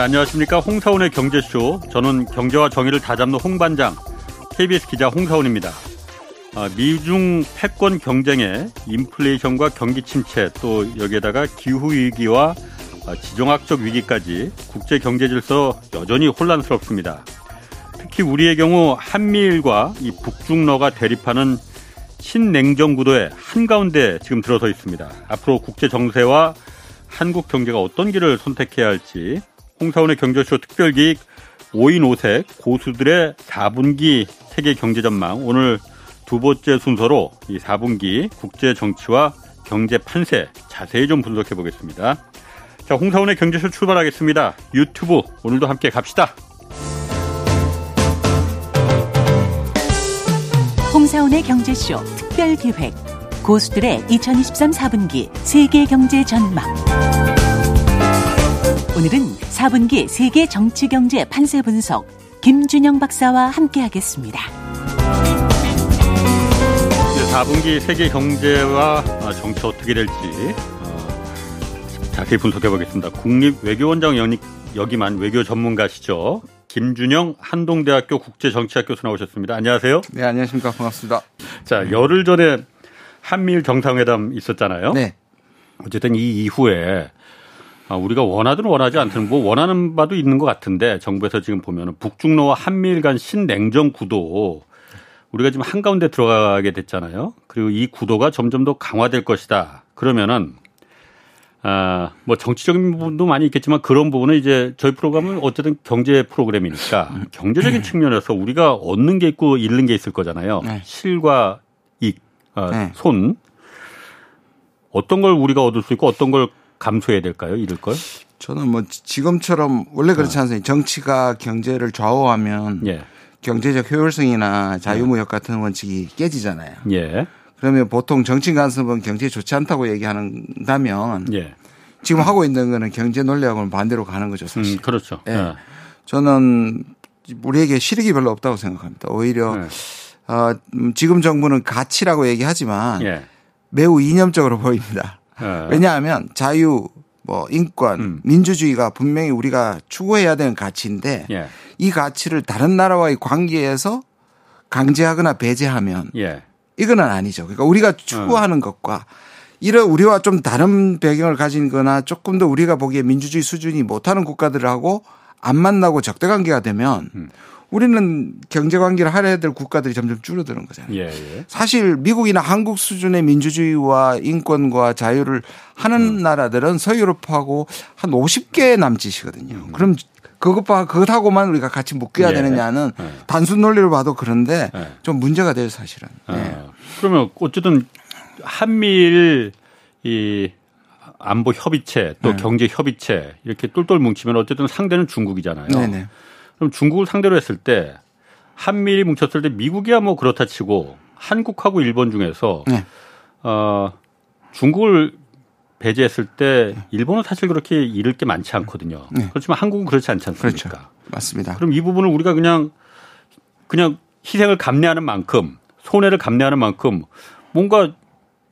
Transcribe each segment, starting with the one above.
네, 안녕하십니까. 홍사원의 경제쇼. 저는 경제와 정의를 다잡는 홍반장, KBS 기자 홍사원입니다. 아, 미중 패권 경쟁에 인플레이션과 경기 침체 또 여기에다가 기후 위기와 아, 지정학적 위기까지 국제 경제 질서 여전히 혼란스럽습니다. 특히 우리의 경우 한미일과 이 북중러가 대립하는 신냉전 구도의 한가운데 지금 들어서 있습니다. 앞으로 국제 정세와 한국 경제가 어떤 길을 선택해야 할지 홍사원의 경제쇼 특별기획 5인 5색 고수들의 4분기 세계 경제 전망 오늘 두 번째 순서로 이 4분기 국제 정치와 경제 판세 자세히 좀 분석해 보겠습니다. 자, 홍사원의 경제쇼 출발하겠습니다. 유튜브 오늘도 함께 갑시다. 홍사원의 경제쇼 특별기획 고수들의 2023 4분기 세계 경제 전망 오늘은 4분기 세계 정치 경제 판세 분석 김준영 박사와 함께 하겠습니다. 네, 4분기 세계 경제와 정치 어떻게 될지 어, 자세히 분석해 보겠습니다. 국립 외교원장 역임한 외교 전문가시죠. 김준영 한동대학교 국제정치학 교수 나오셨습니다. 안녕하세요. 네, 안녕하십니까. 반갑습니다. 자, 열흘 전에 한미일 정상회담 있었잖아요. 네. 어쨌든 이 이후에 아, 우리가 원하든 원하지 않든 뭐 원하는 바도 있는 것 같은데 정부에서 지금 보면은 북중로와 한미일 간 신냉전 구도 우리가 지금 한가운데 들어가게 됐잖아요. 그리고 이 구도가 점점 더 강화될 것이다. 그러면은 아, 뭐 정치적인 부분도 많이 있겠지만 그런 부분은 이제 저희 프로그램은 어쨌든 경제 프로그램이니까 경제적인 측면에서 우리가 얻는 게 있고 잃는 게 있을 거잖아요. 네. 실과 익, 아, 네. 손. 어떤 걸 우리가 얻을 수 있고 어떤 걸 감수해야 될까요? 잃을 걸? 저는 뭐 지금처럼 원래 그렇지 어. 않습니까? 정치가 경제를 좌우하면 예. 경제적 효율성이나 자유무역 같은 원칙이 깨지잖아요. 예. 그러면 보통 정치 간섭은 경제에 좋지 않다고 얘기한다면 예. 지금 하고 있는 거는 경제 논리하고는 반대로 가는 거죠, 사실. 음, 그렇죠. 예. 예. 저는 우리에게 실익이 별로 없다고 생각합니다. 오히려 예. 어, 지금 정부는 가치라고 얘기하지만 예. 매우 이념적으로 보입니다. 예. 왜냐하면 자유, 뭐 인권, 음. 민주주의가 분명히 우리가 추구해야 되는 가치인데 예. 이 가치를 다른 나라와의 관계에서 강제하거나 배제하면 예. 이거는 아니죠. 그러니까 우리가 추구하는 어. 것과 이런 우리와 좀 다른 배경을 가진 거나 조금 더 우리가 보기에 민주주의 수준이 못하는 국가들하고 안 만나고 적대 관계가 되면 음. 우리는 경제 관계를 하려야 될 국가들이 점점 줄어드는 거잖아요. 예, 예. 사실 미국이나 한국 수준의 민주주의와 인권과 자유를 하는 음. 나라들은 서유럽하고 한 50개 남짓이거든요. 음. 그럼 그것과 그것하고만 우리가 같이 묶여야 예. 되느냐는 예. 단순 논리로 봐도 그런데 예. 좀 문제가 돼요 사실은. 아. 예. 그러면 어쨌든 한미일 이 안보 협의체 또 네. 경제 협의체 이렇게 똘똘 뭉치면 어쨌든 상대는 중국이잖아요. 네네. 그럼 중국을 상대로 했을 때 한미일이 뭉쳤을 때 미국이야 뭐 그렇다 치고 한국하고 일본 중에서 네. 어 중국을 배제했을 때 일본은 사실 그렇게 잃을 게 많지 않거든요. 네. 그렇지만 한국은 그렇지 않지 않습니까? 그렇죠. 맞습니다. 그럼 이 부분을 우리가 그냥 그냥 희생을 감내하는 만큼 손해를 감내하는 만큼 뭔가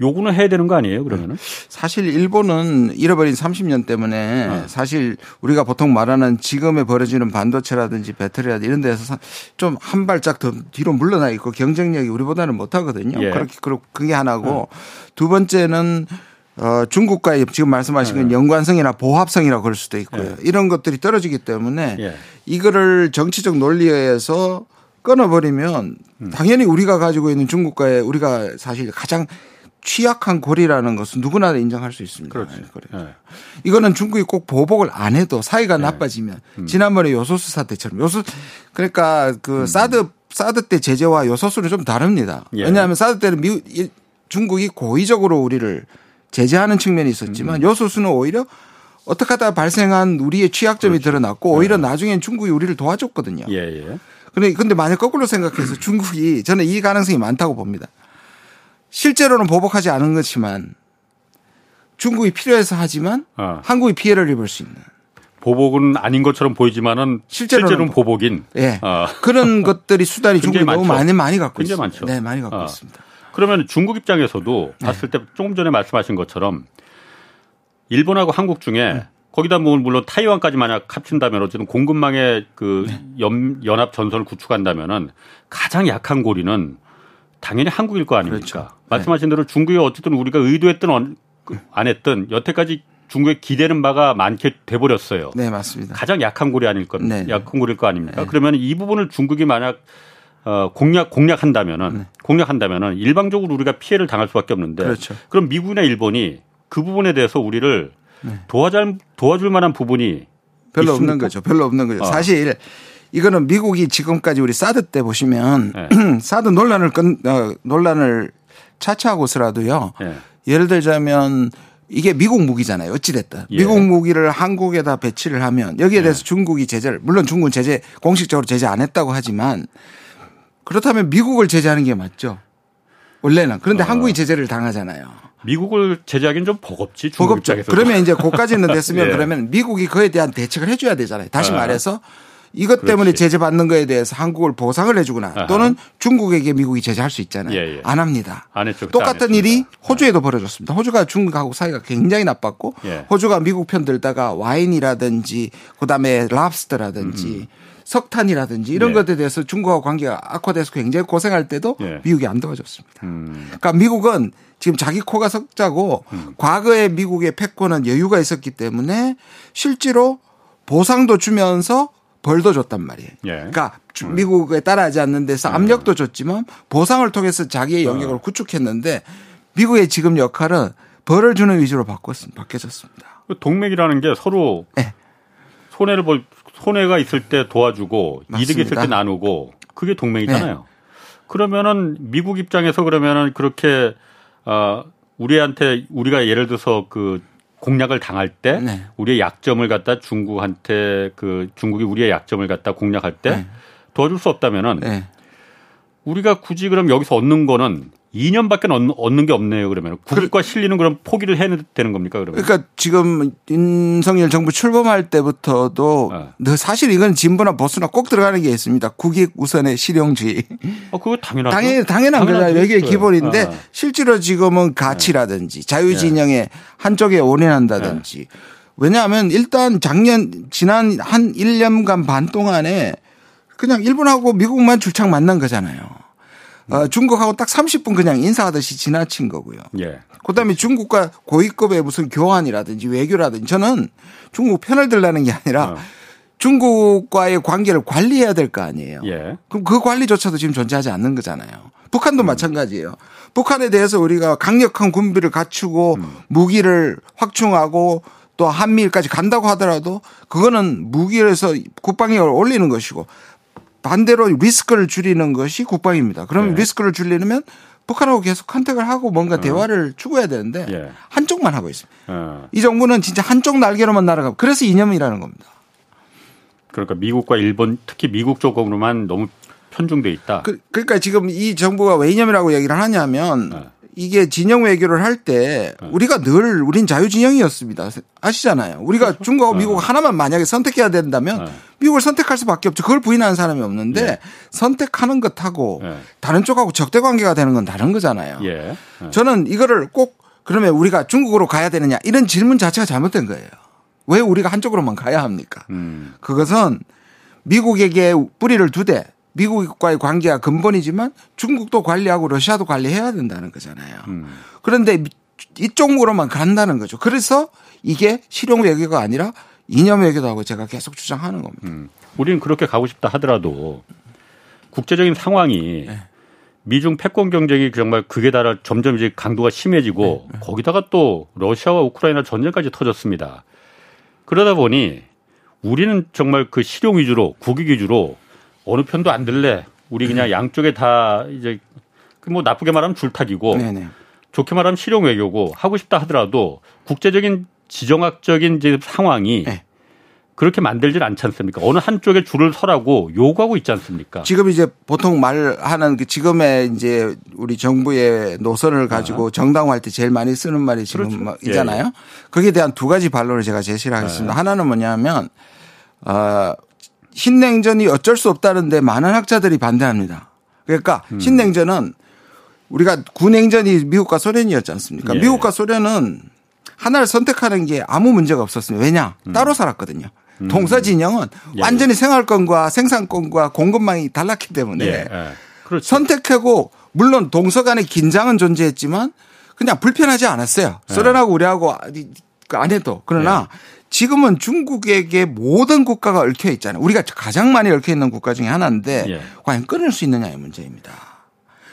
요구는 해야 되는 거 아니에요, 그러면은? 사실 일본은 잃어버린 30년 때문에 어. 사실 우리가 보통 말하는 지금에 벌어지는 반도체라든지 배터리라든지 이런 데서 좀 한 발짝 더 뒤로 물러나 있고 경쟁력이 우리보다는 못 하거든요. 예. 그렇게, 그게 하나고 어. 두 번째는 어, 중국과의 지금 말씀하신 건 네. 연관성이나 보합성이라고 그럴 수도 있고요. 네. 이런 것들이 떨어지기 때문에 예. 이거를 정치적 논리에 의해서 끊어버리면 음. 당연히 우리가 가지고 있는 중국과의 우리가 사실 가장 취약한 고리라는 것은 누구나 인정할 수 있습니다. 그렇죠. 네. 이거는 중국이 꼭 보복을 안 해도 사이가 네. 나빠지면 음. 지난번에 요소수 사태처럼 요소 그러니까 그 음. 사드 사드 때 제재와 요소수는 좀 다릅니다. 예. 왜냐하면 사드 때는 미 중국이 고의적으로 우리를 제재하는 측면이 있었지만 음. 요소수는 오히려 어떻게 하다 발생한 우리의 취약점이 그렇죠. 드러났고 오히려 네. 나중엔 중국이 우리를 도와줬거든요. 예, 예. 근데 만약 거꾸로 생각해서 중국이 저는 이 가능성이 많다고 봅니다. 실제로는 보복하지 않은 것지만 중국이 필요해서 하지만 어. 한국이 피해를 입을 수 있는 보복은 아닌 것처럼 보이지만은 실제로는, 실제로는 보복인 예. 네. 어. 그런 것들이 수단이 중국이 너무 많이 많이 갖고 있습니다. 많죠. 네, 많이 갖고 어. 있습니다. 그러면 중국 입장에서도 네. 봤을 때 조금 전에 말씀하신 것처럼 일본하고 한국 중에 네. 거기다 뭐 물론 타이완까지 만약 합친다면 어쨌든 공급망의 그 네. 연, 연합 전선을 구축한다면은 가장 약한 고리는 당연히 한국일 거 아닙니까? 그렇죠. 말씀하신 대로 중국이 어쨌든 우리가 의도했든 안 했든 여태까지 중국에 기대는 바가 많게 돼버렸어요. 네, 맞습니다. 가장 약한 고리 아닐 겁니다. 네. 약한 고리일 거 아닙니까? 네. 그러면 이 부분을 중국이 만약 어, 공략 공략한다면은 네. 공략한다면은 일방적으로 우리가 피해를 당할 수밖에 없는데 그렇죠. 그럼 미국이나 일본이 그 부분에 대해서 우리를 네. 도와줄 도와줄 만한 부분이 별로 있습니까? 없는 거죠. 별로 없는 거죠. 어. 사실 이거는 미국이 지금까지 우리 사드 때 보시면 네. 사드 논란을 건 어, 논란을 차차하고서라도요. 네. 예를 들자면 이게 미국 무기잖아요. 어찌됐든. 예. 미국 무기를 한국에다 배치를 하면 여기에 대해서 예. 중국이 제재를, 물론 중국은 제재, 공식적으로 제재 안 했다고 하지만 그렇다면 미국을 제재하는 게 맞죠. 원래는. 그런데 어. 한국이 제재를 당하잖아요. 미국을 제재하기는 좀 버겁지. 버겁죠. 그러면 이제 고까지는 됐으면 예. 그러면 미국이 그에 대한 대책을 해줘야 되잖아요. 다시 아. 말해서 이것 때문에 그렇지. 제재받는 거에 대해서 한국을 보상을 해주거나 아하. 또는 중국에게 미국이 제재할 수 있잖아요. 예, 예. 안 합니다. 안 했죠. 똑같은 일이 호주에도 벌어졌습니다. 호주가 중국하고 사이가 굉장히 나빴고 예. 호주가 미국 편 들다가 와인이라든지 그다음에 랍스터라든지 음. 석탄이라든지 이런 예. 것에 대해서 중국과 관계가 악화돼서 굉장히 고생할 때도 예. 미국이 안 도와줬습니다. 음. 그러니까 미국은 지금 자기 코가 석자고 음. 과거에 미국의 패권은 여유가 있었기 때문에 실제로 보상도 주면서 벌도 줬단 말이에요. 예. 그러니까 음. 미국에 따라하지 않는 데서 음. 압력도 줬지만 보상을 통해서 자기의 영역을 어. 구축했는데 미국의 지금 역할은 벌을 주는 위주로 바꿨습니다. 바뀌어졌습니다. 그 동맹이라는 게 서로 네. 손해를 볼 손해가 있을 때 도와주고 맞습니다. 이득이 있을 때 나누고 그게 동맹이잖아요. 네. 그러면은 미국 입장에서 그러면은 그렇게 아 우리한테 우리가 예를 들어서 그 공략을 당할 때 네. 우리의 약점을 갖다 중국한테 그 중국이 우리의 약점을 갖다 공략할 때 네. 도와줄 수 없다면은 네. 우리가 굳이 그럼 여기서 얻는 거는 2년밖에 얻는 게 없네요. 그러면 국익과 실리는 그럼 포기를 해야 되는 겁니까? 그러면 그러니까 지금 윤석열 정부 출범할 때부터도 네. 사실 이건 진보나 보수나 꼭 들어가는 게 있습니다. 국익 우선의 실용주의. 어, 그거 당연하죠. 당연 당연한 거죠. 여기에 기본인데 아. 실제로 지금은 가치라든지 자유진영에 네. 한쪽에 올인한다든지. 네. 왜냐하면 일단 작년 지난 한 1년간 반 동안에 그냥 일본하고 미국만 줄창 만난 거잖아요. 어, 중국하고 딱 30분 그냥 인사하듯이 지나친 거고요. 예. 그다음에 중국과 고위급의 무슨 교환이라든지 외교라든지 저는 중국 편을 들라는 게 아니라 어. 중국과의 관계를 관리해야 될 거 아니에요. 예. 그럼 그 관리조차도 지금 존재하지 않는 거잖아요. 북한도 음. 마찬가지예요. 북한에 대해서 우리가 강력한 군비를 갖추고 음. 무기를 확충하고 또 한미일까지 간다고 하더라도 그거는 무기에서 국방력을 올리는 것이고 반대로 리스크를 줄이는 것이 국방입니다. 그러면 네. 리스크를 줄이려면 북한하고 계속 컨택을 하고 뭔가 어. 대화를 추구해야 되는데 예. 한쪽만 하고 있습니다. 어. 이 정부는 진짜 한쪽 날개로만 날아가고 그래서 이념이라는 겁니다. 그러니까 미국과 일본 특히 미국 쪽으로만 너무 편중돼 있다. 그, 러니까 지금 이 정부가 왜 이념이라고 얘기를 하냐면 네. 이게 진영 외교를 할때 네. 우리가 늘 우린 자유진영이었습니다. 아시잖아요. 우리가 그렇죠? 중국하고 네. 미국 하나만 만약에 선택해야 된다면 네. 미국을 선택할 수밖에 없죠. 그걸 부인하는 사람이 없는데 예. 선택하는 것하고 예. 다른 쪽하고 적대 관계가 되는 건 다른 거잖아요. 예. 예. 저는 이거를 꼭 그러면 우리가 중국으로 가야 되느냐 이런 질문 자체가 잘못된 거예요. 왜 우리가 한쪽으로만 가야 합니까? 음. 그것은 미국에게 뿌리를 두되 미국과의 관계가 근본이지만 중국도 관리하고 러시아도 관리해야 된다는 거잖아요. 음. 그런데 이쪽으로만 간다는 거죠. 그래서 이게 실용 외교가 아니라 이념 외교다고 제가 계속 주장하는 겁니다. 음. 우리는 그렇게 가고 싶다 하더라도 국제적인 상황이 네. 미중 패권 경쟁이 정말 극에 달아 점점 이제 강도가 심해지고 네. 네. 거기다가 또 러시아와 우크라이나 전쟁까지 터졌습니다. 그러다 보니 우리는 정말 그 실용 위주로 국익 위주로 어느 편도 안 들래. 우리 그냥 네. 양쪽에 다 이제 그뭐 나쁘게 말하면 줄타기고 네네. 좋게 말하면 실용 외교고 하고 싶다 하더라도 국제적인 지정학적인 이제 상황이 네. 그렇게 만들질 않지 않습니까? 어느 한쪽에 줄을 서라고 요구하고 있지 않습니까? 지금 이제 보통 말하는 그 지금의 이제 우리 정부의 노선을 가지고 아. 정당화할 때 제일 많이 쓰는 말이 지금 그렇죠. 뭐 있잖아요. 예, 예. 거기에 대한 두 가지 반론을 제가 제시를 하겠습니다. 네. 하나는 뭐냐면 어 신냉전이 어쩔 수 없다는데 많은 학자들이 반대합니다. 그러니까 음. 신냉전은 우리가 구냉전이 미국과 소련이었지 않습니까? 예. 미국과 소련은 하나를 선택하는 게 아무 문제가 없었습니다. 왜냐? 음. 따로 살았거든요. 음. 동서 진영은 예. 완전히 생활권과 생산권과 공급망이 달랐기 때문에 예. 예. 그렇죠. 선택하고 물론 동서 간의 긴장은 존재했지만 그냥 불편하지 않았어요. 예. 소련하고 우리하고 안 해도 그러나 예. 지금은 중국에게 모든 국가가 얽혀 있잖아요. 우리가 가장 많이 얽혀 있는 국가 중에 하나인데 예. 과연 끊을 수 있느냐의 문제입니다.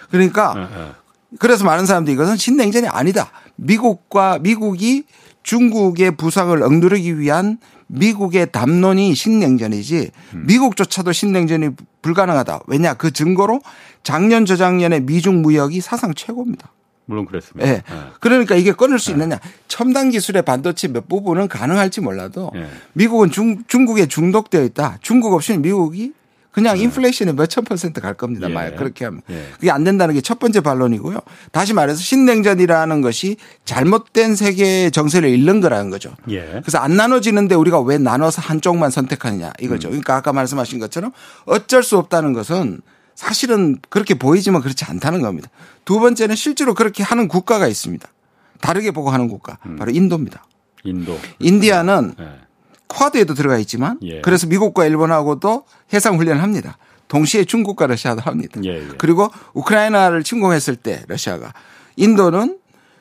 그러니까 그래서 많은 사람들이 이것은 신냉전이 아니다. 미국과 미국이 중국의 부상을 억누르기 위한 미국의 담론이 신냉전이지 음. 미국조차도 신냉전이 불가능하다. 왜냐 그 증거로 작년 저작년에 미중 무역이 사상 최고입니다. 물론 그렇습니다. 네. 네. 그러니까 이게 끊을 수 네. 있느냐. 첨단 기술의 반도체 몇 부분은 가능할지 몰라도 네. 미국은 중, 중국에 중독되어 있다. 중국 없이는 미국이 그냥 네. 인플레이션이 몇천 퍼센트 갈 겁니다. 예. 그렇게 하면. 예. 그게 안 된다는 게 첫 번째 반론이고요. 다시 말해서 신냉전이라는 것이 잘못된 세계의 정세를 잃는 거라는 거죠. 예. 그래서 안 나눠지는데 우리가 왜 나눠서 한쪽만 선택하느냐 이거죠. 음. 그러니까 아까 말씀하신 것처럼 어쩔 수 없다는 것은 사실은 그렇게 보이지만 그렇지 않다는 겁니다. 두 번째는 실제로 그렇게 하는 국가가 있습니다. 다르게 보고 하는 국가. 음. 바로 인도입니다. 인도. 인디아는 네. 쿼드에도 들어가 있지만 예. 그래서 미국과 일본하고도 해상 훈련을 합니다. 동시에 중국과 러시아도 합니다. 예, 예. 그리고 우크라이나를 침공했을 때 러시아가 인도는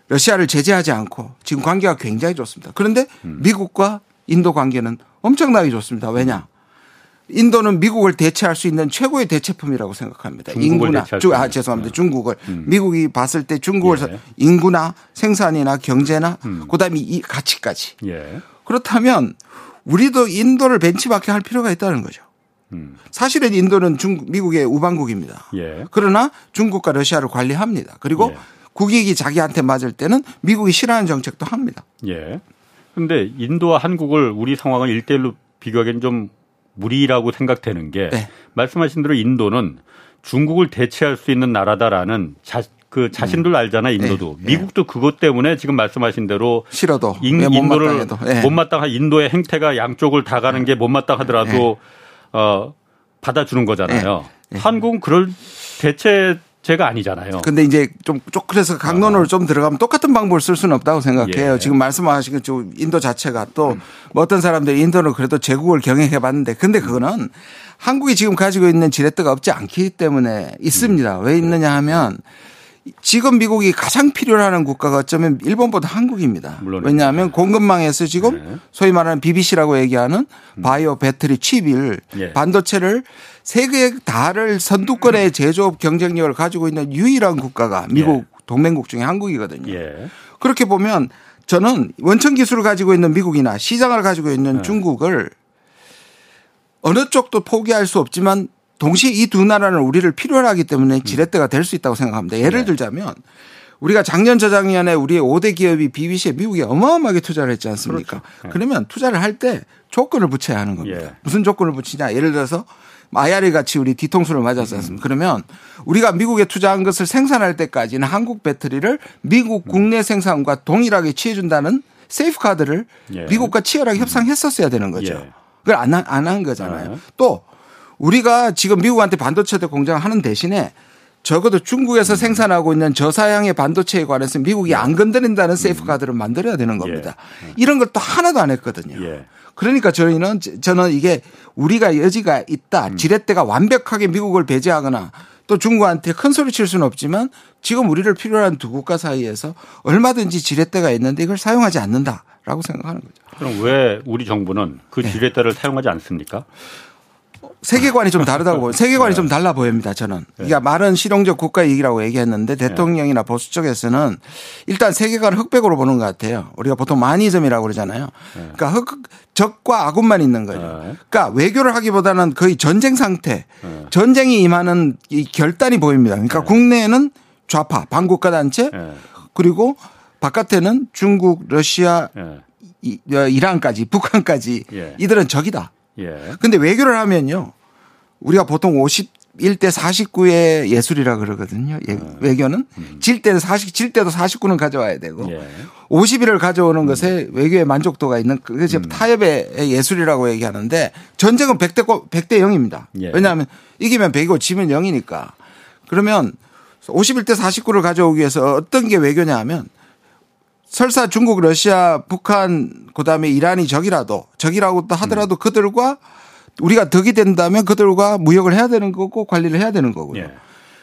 러시아를 제재하지 않고 지금 관계가 굉장히 좋습니다. 그런데 음. 미국과 인도 관계는 엄청나게 좋습니다. 왜냐? 인도는 미국을 대체할 수 있는 최고의 대체품이라고 생각합니다. 인구나 주, 아 죄송합니다. 네. 중국을 음. 미국이 봤을 때 중국을 예. 인구나 생산이나 경제나 음. 그다음에 이 가치까지. 예. 그렇다면 우리도 인도를 벤치마킹 할 필요가 있다는 거죠. 음. 사실은 인도는 중국, 미국의 우방국입니다. 예. 그러나 중국과 러시아를 관리합니다. 그리고 예. 국익이 자기한테 맞을 때는 미국이 싫어하는 정책도 합니다. 예. 근데 인도와 한국을 우리 상황을 일대일로 비교하기엔 좀 무리라고 생각되는 게 네. 말씀하신 대로 인도는 중국을 대체할 수 있는 나라다라는 자, 그 자신들 음. 알잖아 인도도 네. 미국도 그것 때문에 지금 말씀하신 대로 싫어도 인, 인도를 네. 못마땅한 인도의 행태가 양쪽을 다 가는 네. 게 못마땅하더라도 네. 어 받아주는 거잖아요. 네. 한국은 그럴 대체 제가 아니잖아요. 근데 이제 좀, 좀 그래서 강론으로 아. 좀 들어가면 똑같은 방법을 쓸 수는 없다고 생각해요. 예. 지금 말씀하신 것 인도 자체가 또뭐 음. 어떤 사람들이 인도는 그래도 제국을 경영해 봤는데 근데 그거는 한국이 지금 가지고 있는 지렛대가 없지 않기 때문에 있습니다. 음. 왜 있느냐 하면 지금 미국이 가장 필요하는 국가가 어쩌면 일본보다 한국입니다. 물론 왜냐하면 공급망에서 지금 네. 소위 말하는 BBC라고 얘기하는 음. 바이오 배터리 칩을 예. 반도체를 세계 다를 선두권의 제조업 경쟁력을 가지고 있는 유일한 국가가 미국 예. 동맹국 중에 한국이거든요. 예. 그렇게 보면 저는 원천 기술을 가지고 있는 미국이나 시장을 가지고 있는 네. 중국을 어느 쪽도 포기할 수 없지만 동시에 이 두 나라는 우리를 필요로 하기 때문에 지렛대가 될 수 있다고 생각합니다. 예를 네. 들자면 우리가 작년 저작년에 우리의 5대 기업이 BBC에 미국에 어마어마하게 투자를 했지 않습니까? 그렇죠. 네. 그러면 투자를 할 때 조건을 붙여야 하는 겁니다. 예. 무슨 조건을 붙이냐? 예를 들어서 IRA 같이 우리 뒤통수를 맞았지 않습니까? 음. 그러면 우리가 미국에 투자한 것을 생산할 때까지는 한국 배터리를 미국 국내 생산과 동일하게 취해준다는 세이프가드를 예. 미국과 치열하게 협상했었어야 되는 거죠. 예. 그걸 안한 거잖아요. 아. 또 우리가 지금 미국한테 반도체도 공장을 하는 대신에 적어도 중국에서 생산하고 있는 저사양의 반도체에 관해서 미국이 안 건드린다는 세이프가드를 만들어야 되는 겁니다. 예. 이런 것도 하나도 안 했거든요. 예. 그러니까 저희는 저는 이게 우리가 여지가 있다. 음. 지렛대가 완벽하게 미국을 배제하거나 또 중국한테 큰 소리 칠 수는 없지만 지금 우리를 필요로 한 두 국가 사이에서 얼마든지 지렛대가 있는데 이걸 사용하지 않는다라고 생각하는 거죠. 그럼 왜 우리 정부는 그 네. 지렛대를 네. 사용하지 않습니까? 세계관이 좀 다르다고 보여요. 세계관이 네. 좀 달라 보입니다. 저는. 네. 그러니까 말은 실용적 국가 얘기라고 얘기했는데 네. 대통령이나 보수 쪽에서는 일단 세계관을 흑백으로 보는 것 같아요. 우리가 보통 마니즘이라고 그러잖아요. 네. 그러니까 흑, 적과 아군만 있는 거죠. 네. 그러니까 외교를 하기보다는 거의 전쟁 상태, 네. 전쟁이 임하는 이 결단이 보입니다. 그러니까 국내에는 좌파, 반국가 단체 그리고 바깥에는 중국, 러시아, 어, 이란까지, 북한까지 예. 이들은 적이다. 예. 근데 외교를 하면요. 우리가 보통 51대 49의 예술이라 그러거든요. 예. 어. 외교는 음. 질 때는 40, 질 때도 49는 가져와야 되고 예. 51을 가져오는 음. 것에 외교의 만족도가 있는 그게 음. 타협의 예술이라고 얘기하는데 전쟁은 100대 100대 0입니다. 예. 왜냐하면 이기면 100이고 지면 0이니까. 그러면 51대 49를 가져오기 위해서 어떤 게 외교냐 하면 설사 중국, 러시아, 북한, 그다음에 이란이 적이라도 적이라고 하더라도 음. 그들과 우리가 덕이 된다면 그들과 무역을 해야 되는 거고 관리를 해야 되는 거고요. 예.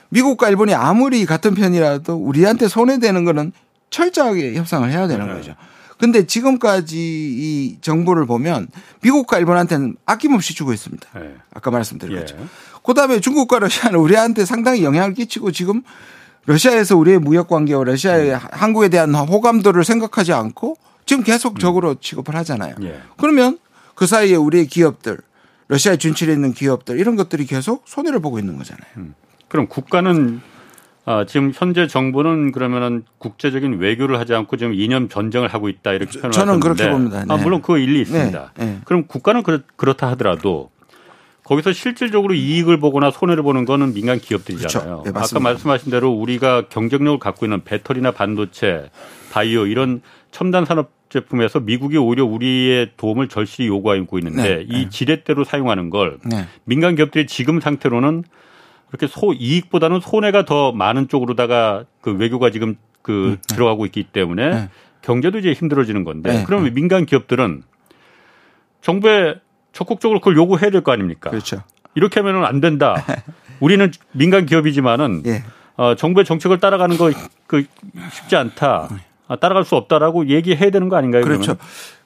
미국과 일본이 아무리 같은 편이라도 우리한테 손해되는 거는 철저하게 협상을 해야 되는 네. 거죠. 근데 지금까지 이 정보를 보면 미국과 일본한테는 아낌없이 주고 있습니다. 네. 아까 말씀드린 예. 것처럼. 그다음에 중국과 러시아는 우리한테 상당히 영향을 끼치고 지금 러시아에서 우리의 무역 관계와 러시아의 음. 한국에 대한 호감도를 생각하지 않고 지금 계속적으로 음. 취급을 하잖아요. 예. 그러면 그 사이에 우리의 기업들 러시아에 준치해 있는 기업들 이런 것들이 계속 손해를 보고 있는 거잖아요. 음. 그럼 국가는 아, 지금 현재 정부는 그러면은 국제적인 외교를 하지 않고 지금 이념 전쟁을 하고 있다 이렇게 표현을 저는 그렇게 봅니다. 네. 아, 물론 그 일리 있습니다. 네. 네. 그럼 국가는 그렇, 그렇다 하더라도 거기서 실질적으로 이익을 보거나 손해를 보는 거는 민간 기업들이잖아요. 그렇죠. 네, 아까 말씀하신 대로 우리가 경쟁력을 갖고 있는 배터리나 반도체, 바이오 이런 첨단 산업 제품에서 미국이 오히려 우리의 도움을 절실히 요구하고 있는데 네, 이 네. 지렛대로 사용하는 걸 네. 민간 기업들이 지금 상태로는 그렇게 소 이익보다는 손해가 더 많은 쪽으로다가 그 외교가 지금 그 음, 네. 들어가고 있기 때문에 네. 경제도 이제 힘들어지는 건데 네, 그러면 민간 기업들은 정부에 적극적으로 그걸 요구해야 될 거 아닙니까? 그렇죠. 이렇게 하면은 안 된다. 우리는 민간 기업이지만은 예. 어, 정부의 정책을 따라가는 거 그 쉽지 않다. 아, 따라갈 수 없다라고 얘기해야 되는 거 아닌가요? 그렇죠. 그러면?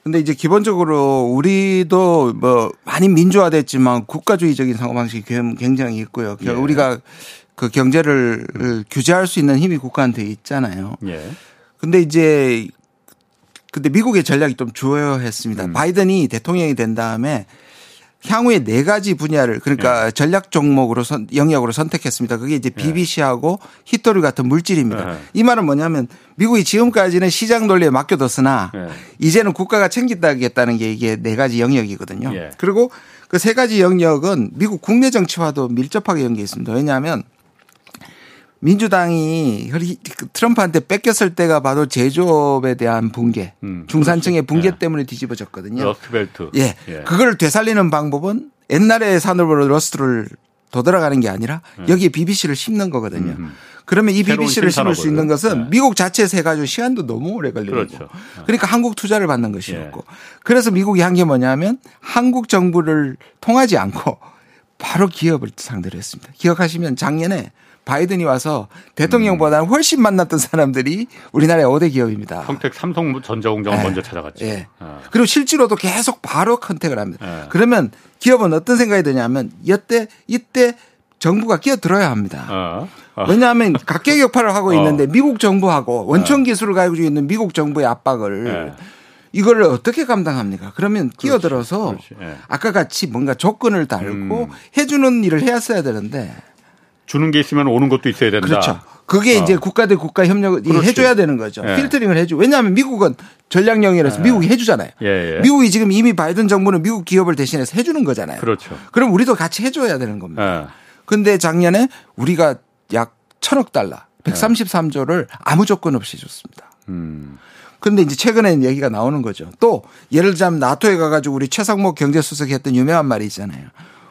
근데 이제 기본적으로 우리도 뭐 많이 민주화됐지만 국가주의적인 사고방식이 굉장히 있고요. 예. 우리가 그 경제를 음. 규제할 수 있는 힘이 국가한테 있잖아요. 예. 근데 이제 근데 미국의 전략이 좀 주요했습니다. 음. 바이든이 대통령이 된 다음에 향후에 네 가지 분야를 그러니까 예. 전략 종목으로 선, 영역으로 선택했습니다. 그게 이제 BBC하고 예. 히토류 같은 물질입니다. 예. 이 말은 뭐냐면 미국이 지금까지는 시장 논리에 맡겨뒀으나 예. 이제는 국가가 챙긴다겠다는 게 이게 네 가지 영역이거든요. 예. 그리고 그 세 가지 영역은 미국 국내 정치와도 밀접하게 연계해 있습니다. 왜냐하면 민주당이 그 트럼프한테 뺏겼을 때가 바로 제조업에 대한 붕괴, 음, 중산층의 붕괴 예. 때문에 뒤집어졌거든요. 러스트벨트. 예. 예. 그걸 되살리는 방법은 옛날의 산업으로 러스트를 도돌아가는 게 아니라 예. 여기에 BBC를 심는 거거든요. 음. 그러면 이 BBC를 심을 수 있는 것은 예. 미국 자체에서 해가지고 시간도 너무 오래 걸리고 그렇죠. 예. 그러니까 한국 투자를 받는 것이었고 예. 그래서 미국이 한 게 뭐냐면 한국 정부를 통하지 않고 바로 기업을 상대로 했습니다. 기억하시면 작년에 바이든이 와서 대통령보다 는 훨씬 만났던 사람들이 우리나라의 5대 기업입니다. 평택 삼성 전자공장을 네. 먼저 찾아갔죠. 네. 어. 그리고 실제로도 계속 바로 컨택을 합니다. 네. 그러면 기업은 어떤 생각이 드냐면 이때 이때 정부가 끼어들어야 합니다. 어. 어. 왜냐하면 각계 격파를 하고 어. 있는데 미국 정부하고 원천 기술을 가지고 있는 미국 정부의 압박을 네. 이걸 어떻게 감당합니까? 그러면 끼어들어서 그렇지, 그렇지. 네. 아까 같이 뭔가 조건을 달고 음. 해주는 일을 해야 써야 되는데 주는 게 있으면 오는 것도 있어야 된다. 그렇죠. 그게 어. 이제 국가 대 국가 협력을 그렇지. 해줘야 되는 거죠. 예. 필터링을 해줘. 왜냐하면 미국은 전략령이라서 예. 미국이 해주잖아요. 예, 예. 미국이 지금 이미 바이든 정부는 미국 기업을 대신해서 해주는 거잖아요. 그렇죠. 그럼 우리도 같이 해줘야 되는 겁니다. 그런데 예. 작년에 우리가 약 천억 달러, 133조를 아무 조건 없이 줬습니다. 음. 그런데 이제 최근에 얘기가 나오는 거죠. 또 예를 들자면 나토에 가가지고 우리 최상목 경제수석이 했던 유명한 말이 있잖아요.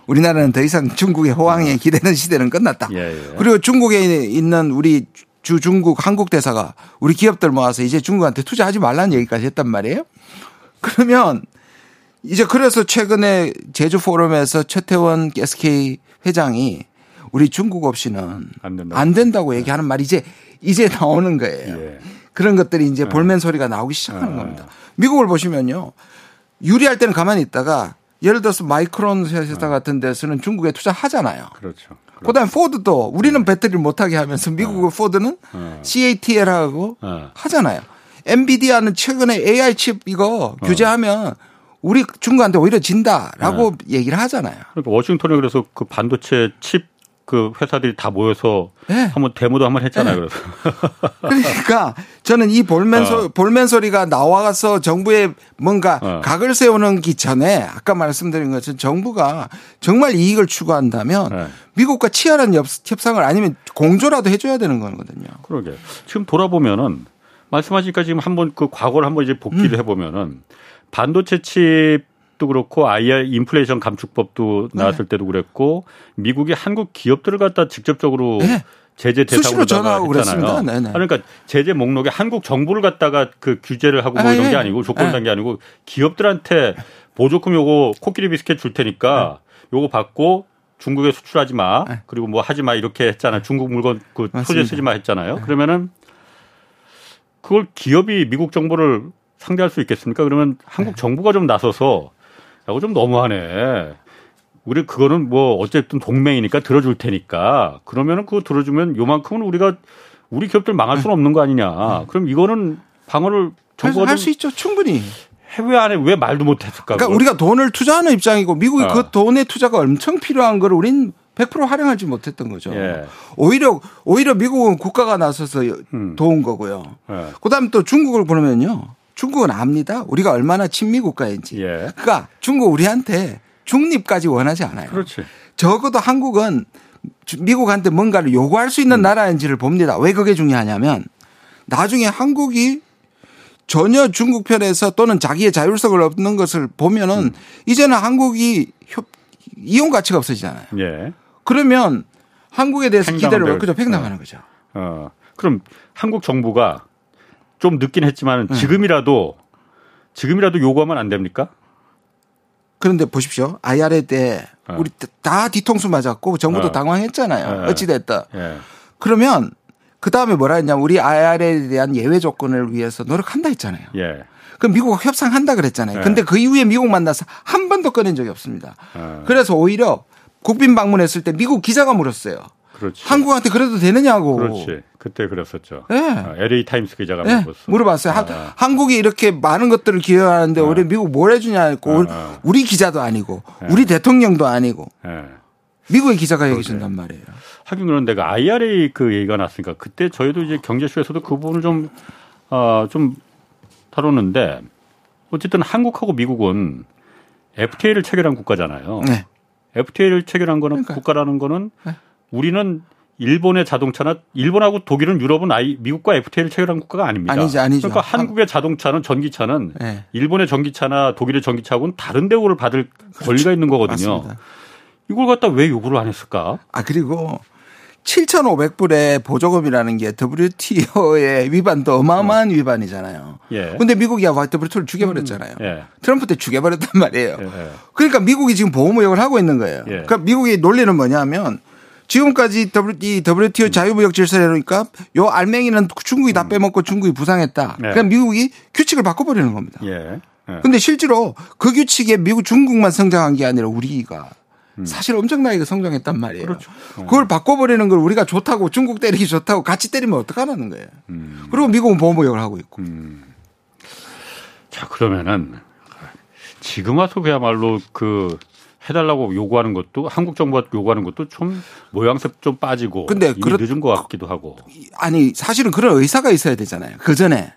우리나라는 더 이상 중국의 호황에 어. 기대는 시대는 끝났다. 예, 예. 그리고 중국에 있는 우리 주 중국 한국 대사가 우리 기업들 모아서 이제 중국한테 투자하지 말라는 얘기까지 했단 말이에요. 그러면 이제 그래서 최근에 제주 포럼에서 최태원 SK 회장이 우리 중국 없이는 안, 된다고, 안 된다고 얘기하는 말이 이제 이제 나오는 거예요. 예. 그런 것들이 이제 예. 볼멘 소리가 나오기 시작하는 예. 겁니다. 미국을 보시면요. 유리할 때는 가만히 있다가 예를 들어서 마이크론 회사 네. 같은 데서는 중국에 투자하잖아요. 그렇죠. 그렇죠. 그다음에 포드도 우리는 네. 배터리를 못하게 하면서 미국의 네. 포드는 네. CATL하고 네. 하잖아요. 엔비디아는 최근에 AI 칩 이거 어. 규제하면 우리 중국한테 오히려 진다라고 네. 얘기를 하잖아요. 그러니까 워싱턴에 그래서 그 반도체 칩 그 회사들이 다 모여서 네. 한번 데모도 한번 했잖아요. 네. 그래서 그러니까 저는 이 볼멘 소 어. 볼멘 소리가 나와서 정부에 뭔가 어. 각을 세우는 기 전에 아까 말씀드린 것처럼 정부가 정말 이익을 추구한다면 네. 미국과 치열한 협상을 아니면 공조라도 해줘야 되는 거거든요. 그러게 지금 돌아보면은 말씀하시니까 지금 한번 그 과거를 한번 이제 복기를 음. 해보면은 반도체 칩 도 그렇고 IR 인플레이션 감축법도 나왔을 네. 때도 그랬고 미국이 한국 기업들을 갖다 직접적으로 네. 제재 대상으로 전화하고 그랬습니다. 네네. 그러니까 제재 목록에 한국 정부를 갖다가 그 규제를 하고 뭐 이런 게 예. 아니고 조건 예. 아니고 기업들한테 보조금 요거 코끼리 비스켓 줄 테니까 네. 요거 받고 중국에 수출하지 마 네. 그리고 뭐 하지 마 이렇게 했잖아요. 중국 물건 그 소재 쓰지 마 했잖아요. 네. 그러면은 그걸 기업이 미국 정부를 상대할 수 있겠습니까? 그러면 한국 정부가 좀 나서서 야고 좀 너무하네. 우리 그거는 뭐 어쨌든 동맹이니까 들어줄 테니까 그러면은 그거 들어주면 요만큼은 우리가 우리 기업들 망할 수는 없는 거 아니냐. 그럼 이거는 방어를 정부가 할 수 있죠. 충분히. 해외 안에 왜 말도 못했을까? 그러니까 그걸? 우리가 돈을 투자하는 입장이고 미국이 어. 그 돈의 투자가 엄청 필요한 걸 우린 100% 활용하지 못했던 거죠. 예. 오히려 오히려 미국은 국가가 나서서 음. 도운 거고요. 예. 그다음에 또 중국을 보면요. 중국은 압니다. 우리가 얼마나 친미 국가인지. 예. 그러니까 중국 우리한테 중립까지 원하지 않아요. 그렇지. 적어도 한국은 미국한테 뭔가를 요구할 수 있는 음. 나라인지를 봅니다. 왜 그게 중요하냐면 나중에 한국이 전혀 중국 편에서 또는 자기의 자율성을 얻는 것을 보면은 음. 이제는 한국이 이용 가치가 없어지잖아요. 예. 그러면 한국에 대해서 기대를 그죠 팽당하는 어. 거죠. 어. 그럼 한국 정부가 좀 늦긴 했지만 네. 지금이라도 지금이라도 요구하면 안 됩니까? 그런데 보십시오. IRA 때 어. 우리 다 뒤통수 맞았고 정부도 어. 당황했잖아요. 예. 어찌 됐다. 예. 그러면 그 다음에 뭐라 했냐면 우리 IRA에 대한 예외 조건을 위해서 노력한다 했잖아요. 예. 그럼 미국과 협상한다 그랬잖아요. 예. 근데 그 이후에 미국 만나서 한 번도 꺼낸 적이 없습니다. 예. 그래서 오히려 국빈 방문했을 때 미국 기자가 물었어요. 그렇지. 한국한테 그래도 되느냐고. 그렇지. 그때 그랬었죠. 네. 아, LA 타임스 기자가 네. 물어봤어. 물어봤어요. 아. 한국이 이렇게 많은 것들을 기여하는데 아. 우리 미국 뭘 해주냐 했고 아. 우리 기자도 아니고 네. 우리 대통령도 아니고 네. 미국의 기자가 얘기 준단 말이에요. 하긴 그런데 그 IRA 그 얘기가 났으니까 그때 저희도 이제 경제쇼에서도 그 부분을 좀, 어, 좀 다뤘는데 어쨌든 한국하고 미국은 FTA를 체결한 국가잖아요. 네. FTA를 체결한 거는 그러니까. 국가라는 거는 네. 우리는 일본의 자동차나 일본하고 독일은 유럽은 아이 미국과 FTA를 체결한 국가가 아닙니다. 아니죠, 아니죠. 그러니까 한국의 자동차는 전기차는 네. 일본의 전기차나 독일의 전기차하고는 다른 대우를 받을 그렇죠. 권리가 있는 거거든요. 맞습니다. 이걸 갖다 왜 요구를 안 했을까? 아 그리고 7,500불의 보조금이라는 게 WTO의 위반도 어마어마한 어. 위반이잖아요. 예. 근데 미국이 WTO를 죽여버렸잖아요. 음. 예. 트럼프 때 죽여버렸단 말이에요. 예. 그러니까 미국이 지금 보호무역을 하고 있는 거예요. 예. 그러니까 미국의 논리는 뭐냐면 지금까지 이 WTO 자유무역 질서라니까 요 알맹이는 중국이 다 음. 빼먹고 중국이 부상했다. 네. 그럼 미국이 규칙을 바꿔버리는 겁니다. 예. 예. 근데 실제로 그 규칙에 미국 중국만 성장한 게 아니라 우리가 음. 사실 엄청나게 성장했단 말이에요. 그렇죠. 어. 그걸 바꿔버리는 걸 우리가 좋다고 중국 때리기 좋다고 같이 때리면 어떡하라는 거예요. 음. 그리고 미국은 보호무역을 하고 있고. 음. 자 그러면은 지금 와서 그야말로 그 해달라고 요구하는 것도 한국 정부가 요구하는 것도 좀 모양새 좀 빠지고 근데 그렇, 늦은 것 같기도 하고 아니 사실은 그런 의사가 있어야 되잖아요. 그 전에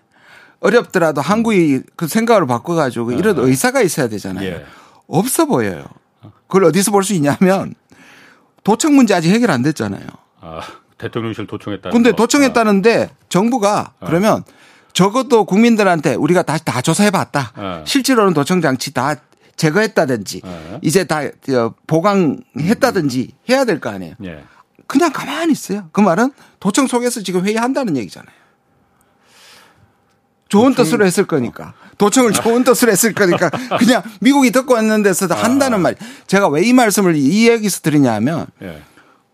어렵더라도 한국이 그 생각을 바꿔가지고 이런 네. 의사가 있어야 되잖아요. 예. 없어 보여요. 그걸 어디서 볼 수 있냐면 도청 문제 아직 해결 안 됐잖아요. 아, 대통령실 도청했다. 근데 도청했다는데 정부가 아. 그러면 적어도 국민들한테 우리가 다시 다 조사해 봤다. 아. 실제로는 도청 장치 다 제거했다든지 네. 이제 다 보강했다든지 해야 될 거 아니에요. 네. 그냥 가만히 있어요. 그 말은 도청 속에서 지금 회의한다는 얘기잖아요. 좋은 도청... 뜻으로 했을 거니까. 도청을 좋은 뜻으로 했을 거니까 그냥 미국이 듣고 왔는 데서 아. 한다는 말. 제가 왜 이 말씀을 이 얘기에서 드리냐 하면 네.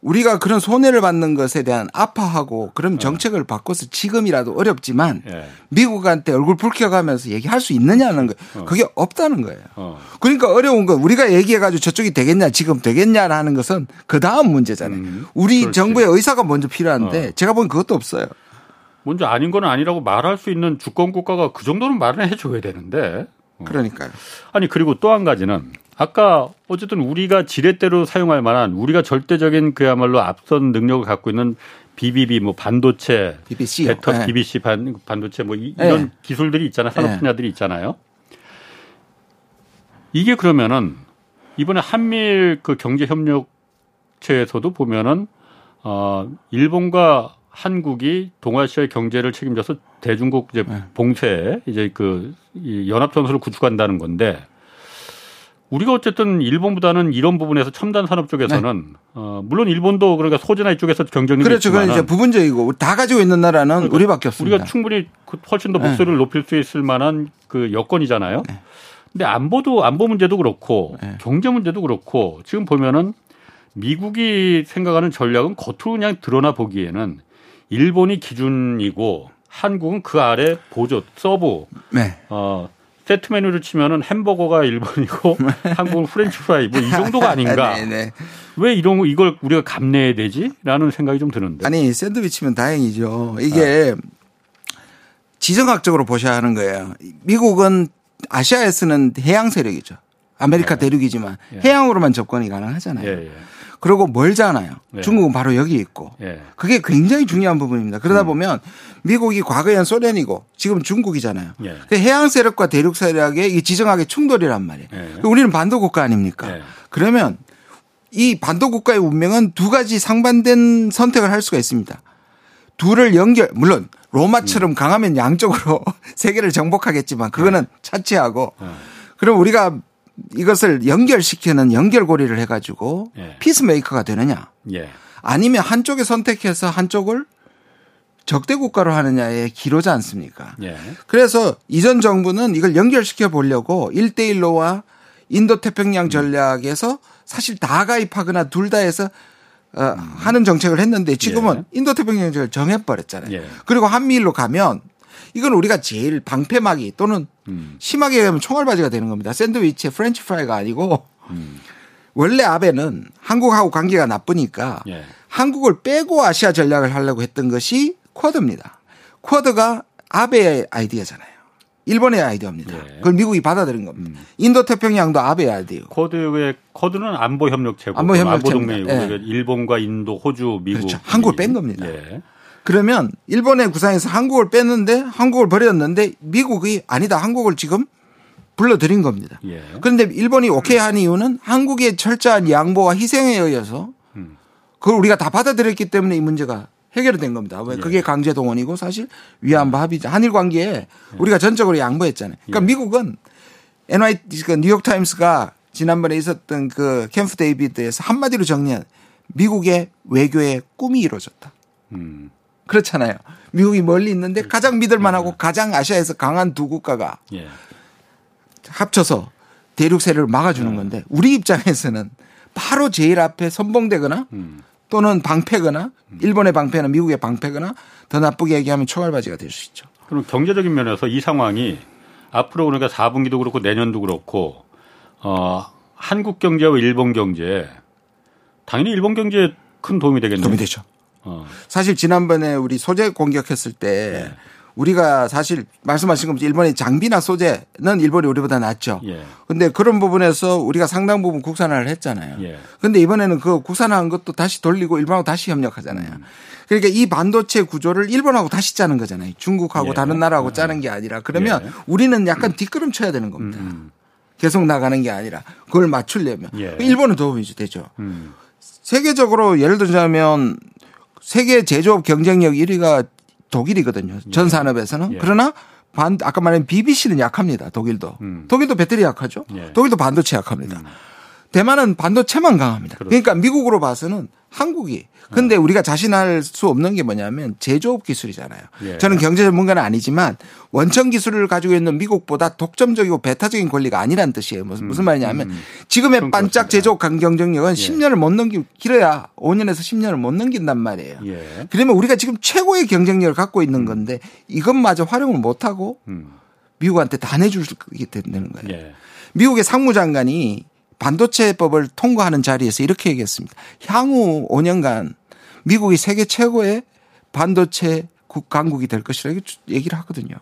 우리가 그런 손해를 받는 것에 대한 아파하고 그런 네. 정책을 바꿔서 지금이라도 어렵지만 예. 미국한테 얼굴 붉혀가면서 얘기할 수 있느냐는 거 어. 그게 없다는 거예요. 어. 그러니까 어려운 건 우리가 얘기해가지고 저쪽이 되겠냐 지금 되겠냐라는 것은 그 다음 문제잖아요. 음. 우리 그렇지. 정부의 의사가 먼저 필요한데 어. 제가 보기엔 그것도 없어요. 먼저 아닌 건 아니라고 말할 수 있는 주권 국가가 그 정도는 말을 해줘야 되는데. 어. 그러니까요. 아니 그리고 또 한 가지는 아까 어쨌든 우리가 지렛대로 사용할 만한 우리가 절대적인 그야말로 앞선 능력을 갖고 있는 BBB 뭐 반도체, BBC, 배터, 네. BBC 반, 반도체 뭐 이, 런 네. 기술들이 있잖아요. 산업 네. 분야들이 있잖아요. 이게 그러면은 이번에 한미일 그 경제 협력체에서도 보면은 어 일본과 한국이 동아시아의 경제를 책임져서 대중국 이제 네. 봉쇄 이제 그 연합 전술을 구축한다는 건데 우리가 어쨌든 일본보다는 이런 부분에서 첨단 산업 쪽에서는 네. 어, 물론 일본도 그러니까 소재나 이쪽에서 경쟁력이 그렇죠. 그건 이제 부분적이고 다 가지고 있는 나라는 그러니까 우리밖에 없습니다. 우리가 충분히 그 훨씬 더 목소리를 네. 높일 수 있을 만한 그 여건이잖아요. 네. 근데 안보도 안보 문제도 그렇고 네. 경제 문제도 그렇고 지금 보면은 미국이 생각하는 전략은 겉으로 그냥 드러나 보기에는 일본이 기준이고 한국은 그 아래 보조 sub 네. 어 세트 메뉴를 치면은 햄버거가 일본이고 한국은 프렌치 프라이 뭐 이 정도가 아닌가. 네, 네. 왜 이런 거 이걸 우리가 감내해야 되지?라는 생각이 좀 드는데. 아니 샌드위치면 다행이죠. 이게 아. 지정학적으로 보셔야 하는 거예요. 미국은 아시아에 쓰는 해양 세력이죠. 아메리카 네. 대륙이지만 예. 해양으로만 접근이 가능하잖아요. 예, 예. 그리고 멀잖아요. 예. 중국은 바로 여기 있고. 예. 그게 굉장히 중요한 부분입니다. 그러다 음. 보면 미국이 과거엔 소련이고 지금 중국이잖아요. 예. 그 해양 세력과 대륙 세력의 지정학의 충돌이란 말이에요. 예. 우리는 반도 국가 아닙니까? 예. 그러면 이 반도 국가의 운명은 두 가지 상반된 선택을 할 수가 있습니다. 둘을 연결 물론 로마처럼 음. 강하면 양쪽으로 세계를 정복하겠지만 그거는 예. 차치하고 그럼 우리가 이것을 연결시키는 연결고리를 해가지고 예. 피스메이커가 되느냐. 예. 아니면 한쪽에 선택해서 한쪽을 적대 국가로 하느냐의 기로지 않습니까? 예. 그래서 이전 정부는 이걸 연결시켜 보려고 1대1로와 인도 태평양 전략에서 사실 다 가입하거나 둘 다 해서 어, 하는 정책을 했는데 지금은 예. 인도 태평양 전략을 정해버렸잖아요. 예. 그리고 한미일로 가면 이건 우리가 제일 방패막이 또는 음. 심하게 하면 총알받이가 되는 겁니다. 샌드위치의 프렌치 프라이가 아니고 음. 원래 아베는 한국하고 관계가 나쁘니까 예. 한국을 빼고 아시아 전략을 하려고 했던 것이 쿼드입니다. 쿼드가 아베의 아이디어잖아요. 일본의 아이디어입니다. 예. 그걸 미국이 받아들인 겁니다. 음. 인도 태평양도 아베의 아이디어. 쿼드의 쿼드는 안보 협력 체고 안보 협력체 동맹이고 예. 일본과 인도, 호주, 미국. 그렇죠. 한국을 뺀 겁니다. 예. 그러면 일본의 구상에서 한국을 뺐는데 한국을 버렸는데 미국이 아니다 한국을 지금 불러들인 겁니다. 예. 그런데 일본이 오케이 한 이유는 한국의 철저한 양보와 희생에 의해서 음. 그걸 우리가 다 받아들였기 때문에 이 문제가 해결된 겁니다. 왜? 예. 그게 강제 동원이고 사실 위안부 합의죠. 한일 관계에 예. 우리가 전적으로 양보했잖아요. 그러니까 예. 미국은 NY 그 뉴욕 타임스가 지난번에 있었던 그 캠프 데이비드에서 한마디로 정리한 미국의 외교의 꿈이 이루어졌다. 음. 그렇잖아요. 미국이 멀리 있는데 그렇죠. 가장 믿을 만하고 네. 가장 아시아에서 강한 두 국가가 예. 합쳐서 대륙 세력을 막아주는 네. 건데 우리 입장에서는 바로 제일 앞에 선봉되거나 음. 또는 방패거나 음. 일본의 방패나 미국의 방패거나 더 나쁘게 얘기하면 총알바지가 될 수 있죠. 그럼 경제적인 면에서 이 상황이 앞으로 그러니까 4분기도 그렇고 내년도 그렇고 어 한국 경제와 일본 경제 당연히 일본 경제에 큰 도움이 되겠네요. 도움이 되죠. 어. 사실 지난번에 우리 소재 공격했을 때 네. 우리가 사실 말씀하신 것처럼 일본의 장비나 소재는 일본이 우리보다 낫죠. 예. 근데 그런 부분에서 우리가 상당 부분 국산화를 했잖아요. 예. 근데 이번에는 그 국산화한 것도 다시 돌리고 일본하고 다시 협력하잖아요. 음. 그러니까 이 반도체 구조를 일본하고 다시 짜는 거잖아요. 중국하고 예. 다른 나라하고 음. 짜는 게 아니라 그러면 예. 우리는 약간 뒷걸음 쳐야 되는 겁니다. 음. 음. 계속 나가는 게 아니라 그걸 맞추려면 예. 일본은 도움이 되죠. 음. 세계적으로 예를 들자면 세계 제조업 경쟁력 1위가 독일이거든요. 예. 전 산업에서는. 예. 그러나 반 아까 말한 BBC는 약합니다. 독일도. 음. 독일도 배터리 약하죠. 예. 독일도 반도체 약합니다. 음. 대만은 반도체만 강합니다. 그렇죠. 그러니까 미국으로 봐서는 한국이 근데 우리가 자신할 수 없는 게 뭐냐면 제조업 기술이잖아요. 예. 저는 경제 전문가는 아니지만 원천 기술을 가지고 있는 미국보다 독점적이고 배타적인 권리가 아니란 뜻이에요. 무슨, 무슨 음. 말이냐면 음. 지금의 반짝 제조업 강경쟁력은 예. 10년을 못 넘기 길어야 5년에서 10년을 못 넘긴단 말이에요. 예. 그러면 우리가 지금 최고의 경쟁력을 갖고 있는 음. 건데 이것마저 활용을 못 하고 음. 미국한테 다 내줄 수 있게 되는 거예요. 예. 미국의 상무장관이 반도체법을 통과하는 자리에서 이렇게 얘기했습니다. 향후 5년간 미국이 세계 최고의 반도체 강국이 될 것이라고 얘기를 하거든요.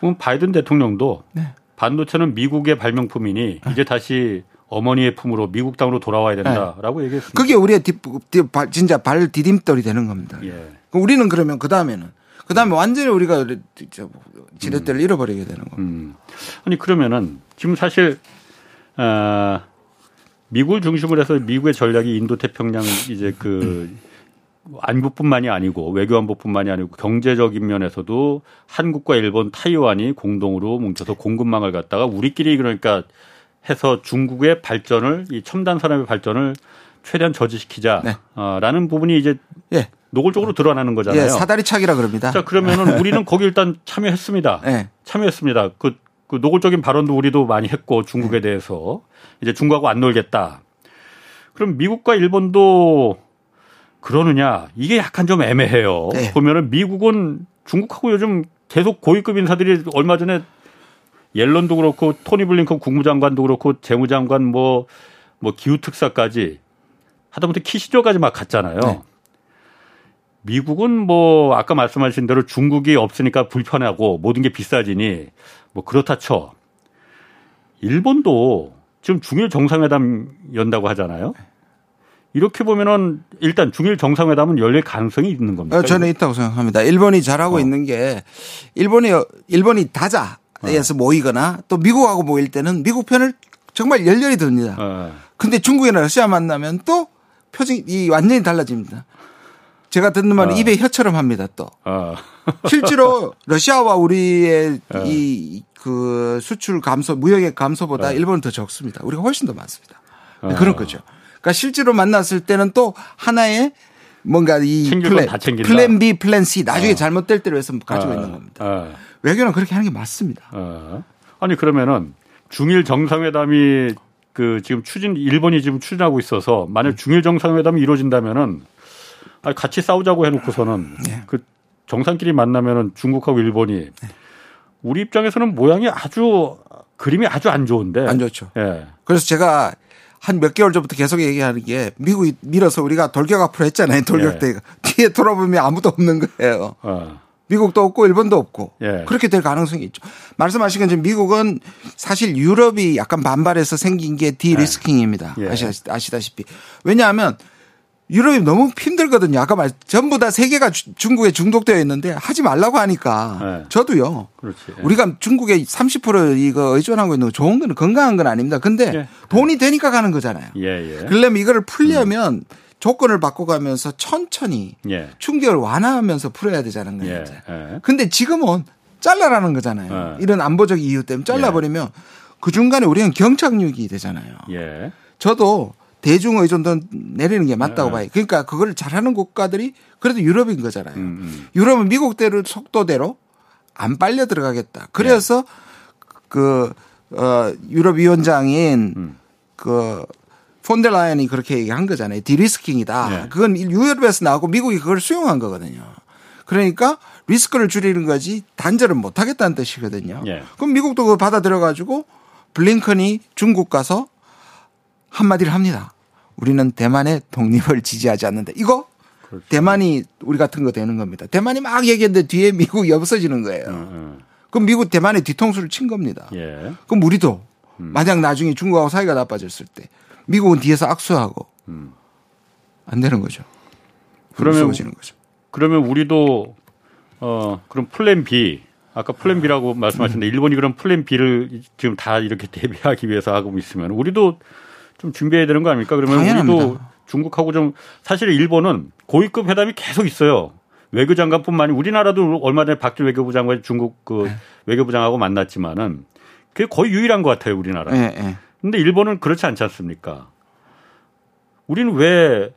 그럼 바이든 대통령도 네. 반도체는 미국의 발명품이니 네. 이제 다시 어머니의 품으로 미국 땅으로 돌아와야 된다라고 네. 얘기했습니다. 그게 우리의 뒷, 뒷, 진짜 발 디딤돌이 되는 겁니다. 예. 우리는 그러면 그 다음에는 그 다음에 완전히 우리가 지렛대를 음. 잃어버리게 되는 겁니다. 음. 아니 그러면은 지금 사실 어, 미국을 중심으로 해서 미국의 전략이 인도 태평양 이제 그 안보뿐만이 아니고 외교안보뿐만이 아니고 경제적인 면에서도 한국과 일본, 타이완이 공동으로 뭉쳐서 공급망을 갖다가 우리끼리 그러니까 해서 중국의 발전을 이 첨단 산업의 발전을 최대한 저지시키자라는 네. 부분이 이제 예. 노골적으로 드러나는 거잖아요. 예, 사다리 차기라 그럽니다. 자, 그러면은 우리는 거기 일단 참여했습니다. 네. 참여했습니다. 그, 그 노골적인 발언도 우리도 많이 했고 중국에 네. 대해서 이제 중국하고 안 놀겠다. 그럼 미국과 일본도 그러느냐? 이게 약간 좀 애매해요. 네. 보면은 미국은 중국하고 요즘 계속 고위급 인사들이 얼마 전에 옐런도 그렇고 토니 블링컨 국무장관도 그렇고 재무장관 뭐뭐 뭐 기후 특사까지 하다못해 키시저까지 막 갔잖아요. 네. 미국은 뭐 아까 말씀하신 대로 중국이 없으니까 불편하고 모든 게 비싸지니 뭐 그렇다 쳐. 일본도 지금 중일 정상회담 연다고 하잖아요. 이렇게 보면은 일단 중일 정상회담은 열릴 가능성이 있는 겁니다. 어, 저는 있다고 생각합니다. 일본이 잘하고 어. 있는 게 일본이 일본이 다자에서 어. 모이거나 또 미국하고 모일 때는 미국 편을 정말 열렬히 듭니다. 어. 근데 중국이나 러시아 만나면 또 표정이 완전히 달라집니다. 제가 듣는 말은 어. 입에 혀처럼 합니다 또. 어. 실제로 러시아와 우리의 어. 이 그 수출 감소, 무역의 감소보다 어. 일본은 더 적습니다. 우리가 훨씬 더 많습니다. 어. 그런 거죠. 그러니까 실제로 만났을 때는 또 하나의 뭔가 이 플랜, 플랜 B, 플랜 C 나중에 어. 잘못될 때로 해서 가지고 있는 겁니다. 외교는 그렇게 하는 게 맞습니다. 아니 그러면은 중일 정상회담이 그 지금 추진 일본이 지금 추진하고 있어서 만약 중일 정상회담이 이루어진다면은 같이 싸우자고 해놓고서는 네. 그 정상끼리 만나면은 중국하고 일본이 네. 우리 입장에서는 모양이 아주 그림이 아주 안 좋은데 안 좋죠. 예. 그래서 제가 한 몇 개월 전부터 계속 얘기하는 게 미국이 밀어서 우리가 돌격 앞으로 했잖아요. 돌격 예. 가 뒤에 돌아보면 아무도 없는 거예요. 어. 미국도 없고 일본도 없고 예. 그렇게 될 가능성이 있죠. 말씀하신 것처럼 미국은 사실 유럽이 약간 반발해서 생긴 게 디리스킹입니다. 예. 아시다시피 왜냐하면 유럽이 너무 힘들거든요. 아까 말 전부 다 세계가 중국에 중독되어 있는데 하지 말라고 하니까 네. 저도요. 그렇지. 네. 우리가 중국에 30% 이거 의존하고 있는 거 좋은 거는 건강한 건 아닙니다. 근데 네. 돈이 되니까 가는 거잖아요. 예, 예. 그러려면 이거를 풀려면 음. 조건을 바꿔가면서 천천히 예. 충격을 완화하면서 풀어야 되자는 거예요. 예. 예. 근데 지금은 잘라라는 거잖아요. 예. 이런 안보적 이유 때문에 잘라버리면 그 중간에 우리는 경착륙이 되잖아요. 저도 대중 의존도 내리는 게 맞다고 네. 봐요. 그러니까 그걸 잘하는 국가들이 그래도 유럽인 거잖아요. 음, 음. 유럽은 미국대로 속도대로 안 빨려 들어가겠다. 그래서 네. 그, 어, 유럽 위원장인 음. 그 폰델라이언이 그렇게 얘기한 거잖아요. 디리스킹이다. 네. 그건 유럽에서 나오고 미국이 그걸 수용한 거거든요. 그러니까 리스크를 줄이는 거지 단절은 못 하겠다는 뜻이거든요. 네. 그럼 미국도 그걸 받아들여 가지고 블링컨이 중국 가서 한마디를 합니다. 우리는 대만의 독립을 지지하지 않는다. 이거 그렇죠. 대만이 우리 같은 거 되는 겁니다. 대만이 막 얘기했는데 뒤에 미국이 없어지는 거예요. 음, 음. 그럼 미국 대만의 뒤통수를 친 겁니다. 예. 그럼 우리도 음. 만약 나중에 중국하고 사이가 나빠졌을 때 미국은 뒤에서 악수하고 음. 안 되는 거죠. 그러면 거죠. 그러면 우리도 어 그럼 플랜 B 아까 플랜 B라고 말씀하셨는데 일본이 그럼 플랜 B를 지금 다 이렇게 대비하기 위해서 하고 있으면 우리도 좀 준비해야 되는 거 아닙니까? 그러면 당연합니다. 우리도 중국하고 좀 사실 일본은 고위급 회담이 계속 있어요. 외교장관뿐만 아니라 우리나라도 얼마 전에 박진 외교부 장관이 중국 그 네. 외교부장하고 만났지만은 그게 거의 유일한 것 같아요 우리나라. 네, 네. 근데 일본은 그렇지 않지 않습니까? 우리는 왜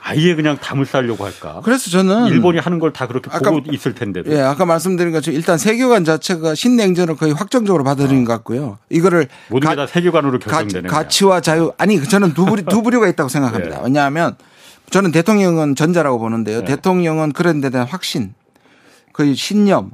아예 그냥 담을 쌓으려고 할까? 그래서 저는 일본이 하는 걸 다 그렇게 아까, 보고 있을 텐데도. 예, 아까 말씀드린 것처럼 일단 세계관 자체가 신냉전을 거의 확정적으로 받아들인 것 같고요. 이거를 모든 게 다 세계관으로 결정되는 가, 치와 자유 아니 저는 두 부류 두 부류가 있다고 생각합니다. 네. 왜냐하면 저는 대통령은 전자라고 보는데요. 네. 대통령은 그런 데 대한 확신, 거의 신념,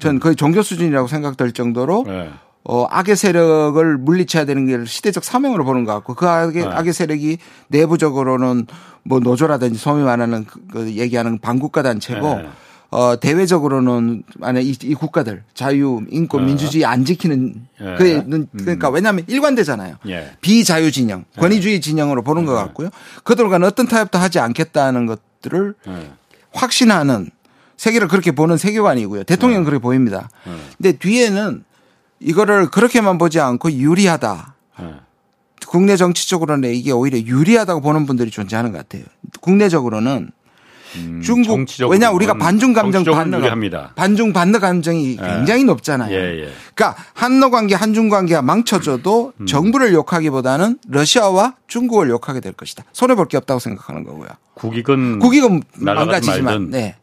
전 거의 종교 수준이라고 생각될 정도로 네. 어, 악의 세력을 물리쳐야 되는 게 시대적 사명으로 보는 것 같고 그 악의, 네. 악의 세력이 내부적으로는 뭐 노조라든지 소위 말하는 그, 그 얘기하는 반국가 단체고 네. 어, 대외적으로는 만약 이, 이 국가들 자유, 인권, 네. 민주주의 안 지키는 네. 그는 그러니까 음. 왜냐하면 일관되잖아요. 예. 비자유 진영, 네. 권위주의 진영으로 보는 것 같고요. 그들과는 어떤 타협도 하지 않겠다는 것들을 확신하는 세계를 그렇게 보는 세계관이고요. 대통령은 그렇게 보입니다. 근데 뒤에는 이거를 그렇게만 보지 않고 유리하다. 네. 국내 정치적으로는 이게 오히려 유리하다고 보는 분들이 존재하는 것 같아요. 국내적으로는 음, 중국 왜냐 우리가 반중 감정 반러 반중 반러 감정이 예. 굉장히 높잖아요. 예, 예. 그러니까 한러 관계 한중 관계가 망쳐져도 음. 정부를 욕하기보다는 러시아와 중국을 욕하게 될 것이다. 손해 볼 게 없다고 생각하는 거고요. 국익은 국익은 망가지지만 네.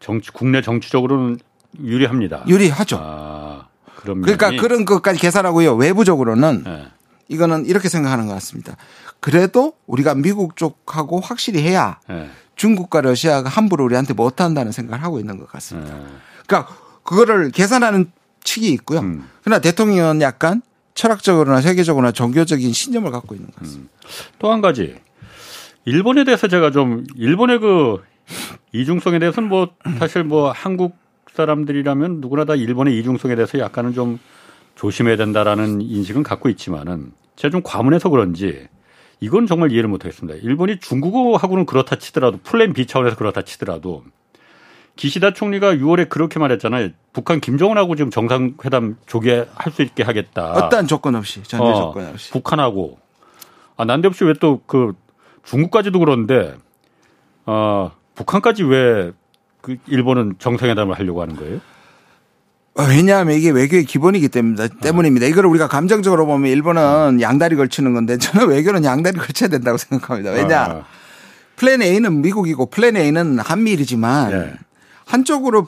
정치 국내 정치적으로는 유리합니다. 유리하죠. 아, 그러니까 그런 것까지 계산하고요. 외부적으로는 네. 이거는 이렇게 생각하는 것 같습니다. 그래도 우리가 미국 쪽하고 확실히 해야 네. 중국과 러시아가 함부로 우리한테 못 한다는 생각을 하고 있는 것 같습니다. 네. 그러니까 그거를 계산하는 측이 있고요. 음. 그러나 대통령은 약간 철학적으로나 세계적으로나 종교적인 신념을 갖고 있는 것 같습니다. 음. 또한 가지 일본에 대해서 제가 좀 일본의 그 이중성에 대해서는 뭐 사실 뭐 한국 사람들이라면 누구나 다 일본의 이중성에 대해서 약간은 좀 조심해야 된다라는 인식은 갖고 있지만은 제가 좀 과문해서 그런지 이건 정말 이해를 못하겠습니다. 일본이 중국어하고는 그렇다 치더라도 플랜 B 차원에서 그렇다 치더라도 기시다 총리가 6월에 그렇게 말했잖아요. 북한 김정은하고 지금 정상회담 조개할 수 있게 하겠다. 어떠한 조건 없이 전제 어, 조건 없이. 북한하고 아 난데없이 왜 또 그 중국까지도 그런데 어 북한까지 왜 그 일본은 정상회담을 하려고 하는 거예요? 어, 왜냐하면 이게 외교의 기본이기 때문입니다. 때문입니다. 이걸 우리가 감정적으로 보면 일본은 양다리 걸치는 건데 저는 외교는 양다리 걸쳐야 된다고 생각합니다. 왜냐? 아. 플랜 A는 미국이고 플랜 A는 한미일이지만 네. 한쪽으로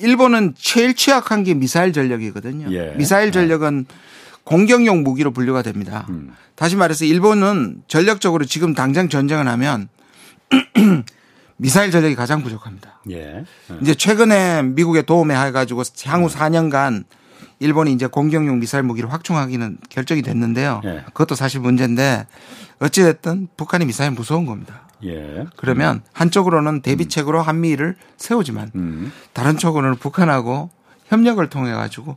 일본은 제일 취약한 게 미사일 전력이거든요. 예. 미사일 전력은 공격용 무기로 분류가 됩니다. 음. 다시 말해서 일본은 전력적으로 지금 당장 전쟁을 하면 미사일 전력이 가장 부족합니다. 예. 예. 이제 최근에 미국의 도움에 해가지고 향후 4년간 일본이 이제 공격용 미사일 무기를 확충하기는 결정이 됐는데요. 예. 그것도 사실 문제인데 어찌됐든 북한이 미사일 무서운 겁니다. 예. 그러면 한쪽으로는 대비책으로 한미를 세우지만 음. 다른 쪽으로는 북한하고 협력을 통해 가지고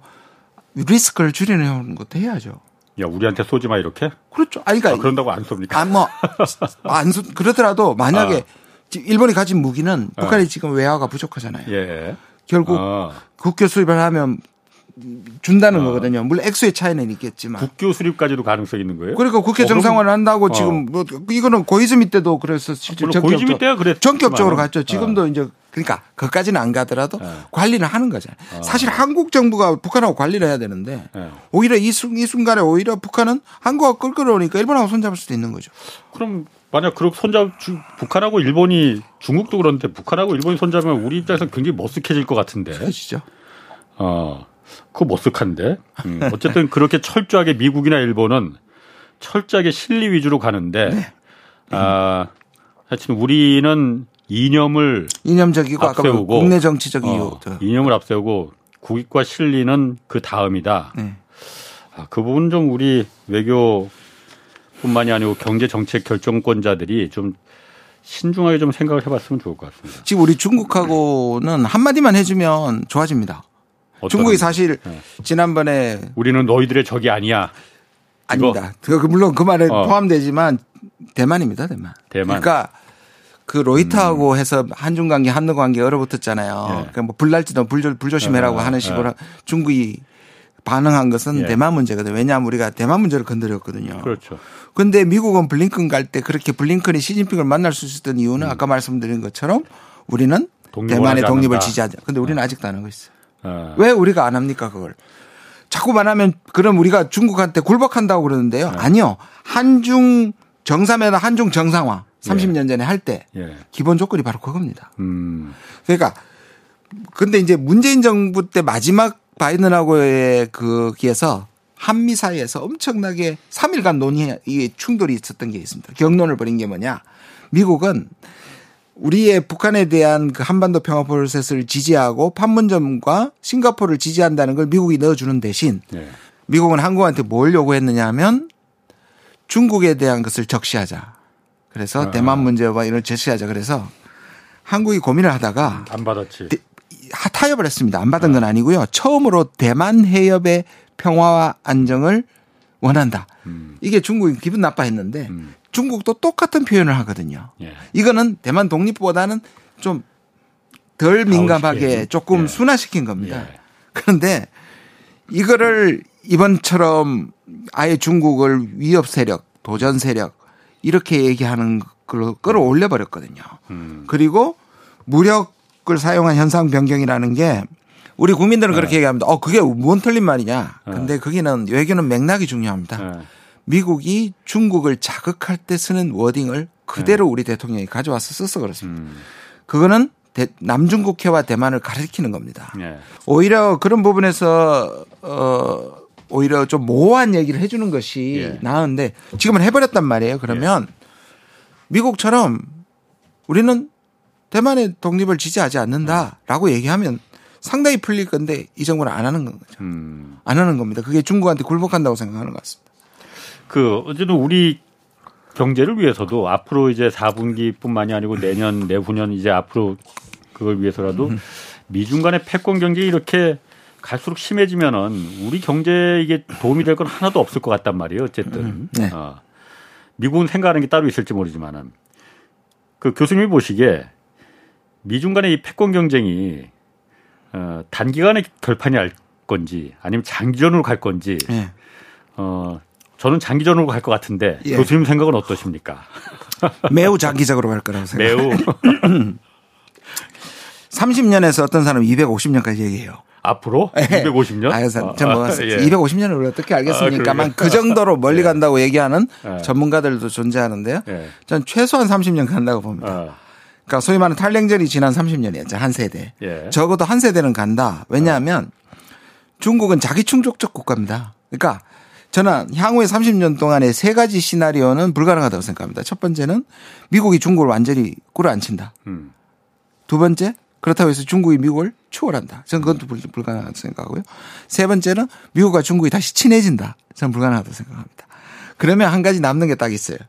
리스크를 줄여내는 것도 해야죠. 야, 우리한테 쏘지 마 이렇게? 그렇죠. 아니, 그러니까 아, 그런다고 안 쏩니까? 아, 뭐, 안 쏘, 그러더라도 만약에 아. 일본이 가진 무기는 아. 북한이 지금 외화가 부족하잖아요. 예. 결국 아. 국교 수입을 하면 준다는 어. 거거든요. 물론 액수의 차이는 있겠지만. 국교 수립까지도 가능성이 있는 거예요? 그러니까 국회 어, 정상화를 한다고 어. 지금 뭐 이거는 고이즈미 때도 그래서 실제 어, 고이즈미 때가 그랬 전격적으로 갔죠. 지금도 어. 이제 그러니까 그까지는 안 가더라도 네. 관리는 하는 거잖아요. 어. 사실 한국 정부가 북한하고 관리를 해야 되는데 네. 오히려 이, 순, 이 순간에 오히려 북한은 한국하고 끌끌어오니까 일본하고 손잡을 수도 있는 거죠. 그럼 만약 그렇게 손잡 북한하고 일본이 중국도 그런데 북한하고 일본이 손잡으면 우리 입장에서 굉장히 머쓱해질 것 같은데. 그렇죠. 어. 그거 머쓱한데. 음. 어쨌든 그렇게 철저하게 미국이나 일본은 철저하게 실리 위주로 가는데 네. 아, 하여튼 우리는 이념을 이념적이고 앞세우고 국내 정치적 이유 어, 이념을 앞세우고 국익과 실리는 그 다음이다. 네. 아, 그 부분 좀 우리 외교 뿐만이 아니고 경제 정책 결정권자들이 좀 신중하게 좀 생각을 해봤으면 좋을 것 같습니다. 지금 우리 중국하고는 한마디만 해주면 좋아집니다. 중국이 사실 네. 지난번에 우리는 너희들의 적이 아니야. 아닙니다. 그 물론 그 말에 어. 포함되지만 대만입니다, 대만. 대만. 그러니까 그 로이터하고 음. 해서 한중 관계, 한러 관계 얼어붙었잖아요. 예. 그러니까 뭐 불날지도 불조, 불조심해라고 어, 하는 식으로 예. 중국이 반응한 것은 예. 대만 문제거든요. 왜냐하면 우리가 대만 문제를 건드렸거든요. 그렇죠. 근데 미국은 블링컨 갈 때 그렇게 블링컨이 시진핑을 만날 수 있었던 이유는 음. 아까 말씀드린 것처럼 우리는 대만의 독립을 않는다. 지지하자. 근데 우리는 어. 아직도 안 하고 있어요. 어. 왜 우리가 안 합니까 그걸? 자꾸만 하면 그럼 우리가 중국한테 굴복한다고 그러는데요. 네. 아니요. 한중 정상회담, 한중 정상화 30년 예. 전에 할때 예. 기본 조건이 바로 그겁니다. 음. 그러니까 근데 이제 문재인 정부 때 마지막 바이든하고의 그기에서 한미 사이에서 엄청나게 3일간 논의 이 충돌이 있었던 게 있습니다. 경론을 벌인 게 뭐냐? 미국은 우리의 북한에 대한 그 한반도 평화 프로세스를 지지하고 판문점과 싱가포르를 지지한다는 걸 미국이 넣어주는 대신 네. 미국은 한국한테 뭘 요구했느냐 하면 중국에 대한 것을 적시하자. 그래서 아. 대만 문제와 이런 제시하자. 그래서 한국이 고민을 하다가 안 받았지. 타협을 했습니다. 안 받은 건 아니고요. 처음으로 대만 해협의 평화와 안정을 원한다. 음. 이게 중국이 기분 나빠했는데 음. 중국도 똑같은 표현을 하거든요. 예. 이거는 대만 독립보다는 좀 덜 민감하게 조금 예. 순화시킨 겁니다. 예. 그런데 이거를 이번처럼 아예 중국을 위협 세력, 도전 세력 이렇게 얘기하는 끌어올려 버렸거든요. 음. 그리고 무력 을 사용한 현상 변경이라는 게 우리 국민들은 그렇게 네. 얘기합니다. 어, 그게 뭔 틀린 말이냐. 네. 근데 거기는 외교는 맥락이 중요합니다. 네. 미국이 중국을 자극할 때 쓰는 워딩을 그대로 네. 우리 대통령이 가져와서 써서 그렇습니다. 음. 그거는 남중국해와 대만을 가리키는 겁니다. 네. 오히려 그런 부분에서 어 오히려 좀 모호한 얘기를 해주는 것이 예. 나은데 지금은 해버렸단 말이에요. 그러면 예. 미국처럼 우리는 대만의 독립을 지지하지 않는다라고 얘기하면 상당히 풀릴 건데 이 정부는 안 하는 거죠. 음. 안 하는 겁니다. 그게 중국한테 굴복한다고 생각하는 것 같습니다. 그 어쨌든 우리 경제를 위해서도 앞으로 이제 4분기뿐만이 아니고 내년 내후년 이제 앞으로 그걸 위해서라도 음. 미중 간의 패권 경쟁이 이렇게 갈수록 심해지면은 우리 경제에 이게 도움이 될 건 하나도 없을 것 같단 말이에요. 어쨌든 음. 네. 어. 미국은 생각하는 게 따로 있을지 모르지만은 그 교수님이 보시기에 미중 간의 이 패권 경쟁이 어, 단기간에 결판이 날 건지 아니면 장기전으로 갈 건지 네. 어, 저는 장기전으로 갈 것 같은데 예. 교수님 생각은 어떠십니까? 매우 장기적으로 갈 거라고 생각해요. 매우 30년에서 어떤 사람은 250년까지 얘기해요. 앞으로 250년? 아, 그래서 뭐 아, 예. 250년을 어떻게 알겠습니까만 아, 그 정도로 멀리 예. 간다고 얘기하는 예. 전문가들도 존재하는데요. 예. 전 최소한 30년 간다고 봅니다. 아. 그러니까 소위 말하는 탈냉전이 지난 30년이었죠. 한 세대. 예. 적어도 한 세대는 간다. 왜냐하면 중국은 자기 충족적 국가입니다. 그러니까 저는 향후에 30년 동안의 세 가지 시나리오는 불가능하다고 생각합니다. 첫 번째는 미국이 중국을 완전히 꿇어앉힌다. 음. 두 번째 그렇다고 해서 중국이 미국을 추월한다. 저는 그것도 불가능하다고 생각하고요. 세 번째는 미국과 중국이 다시 친해진다. 저는 불가능하다고 생각합니다. 그러면 한 가지 남는 게 딱 있어요.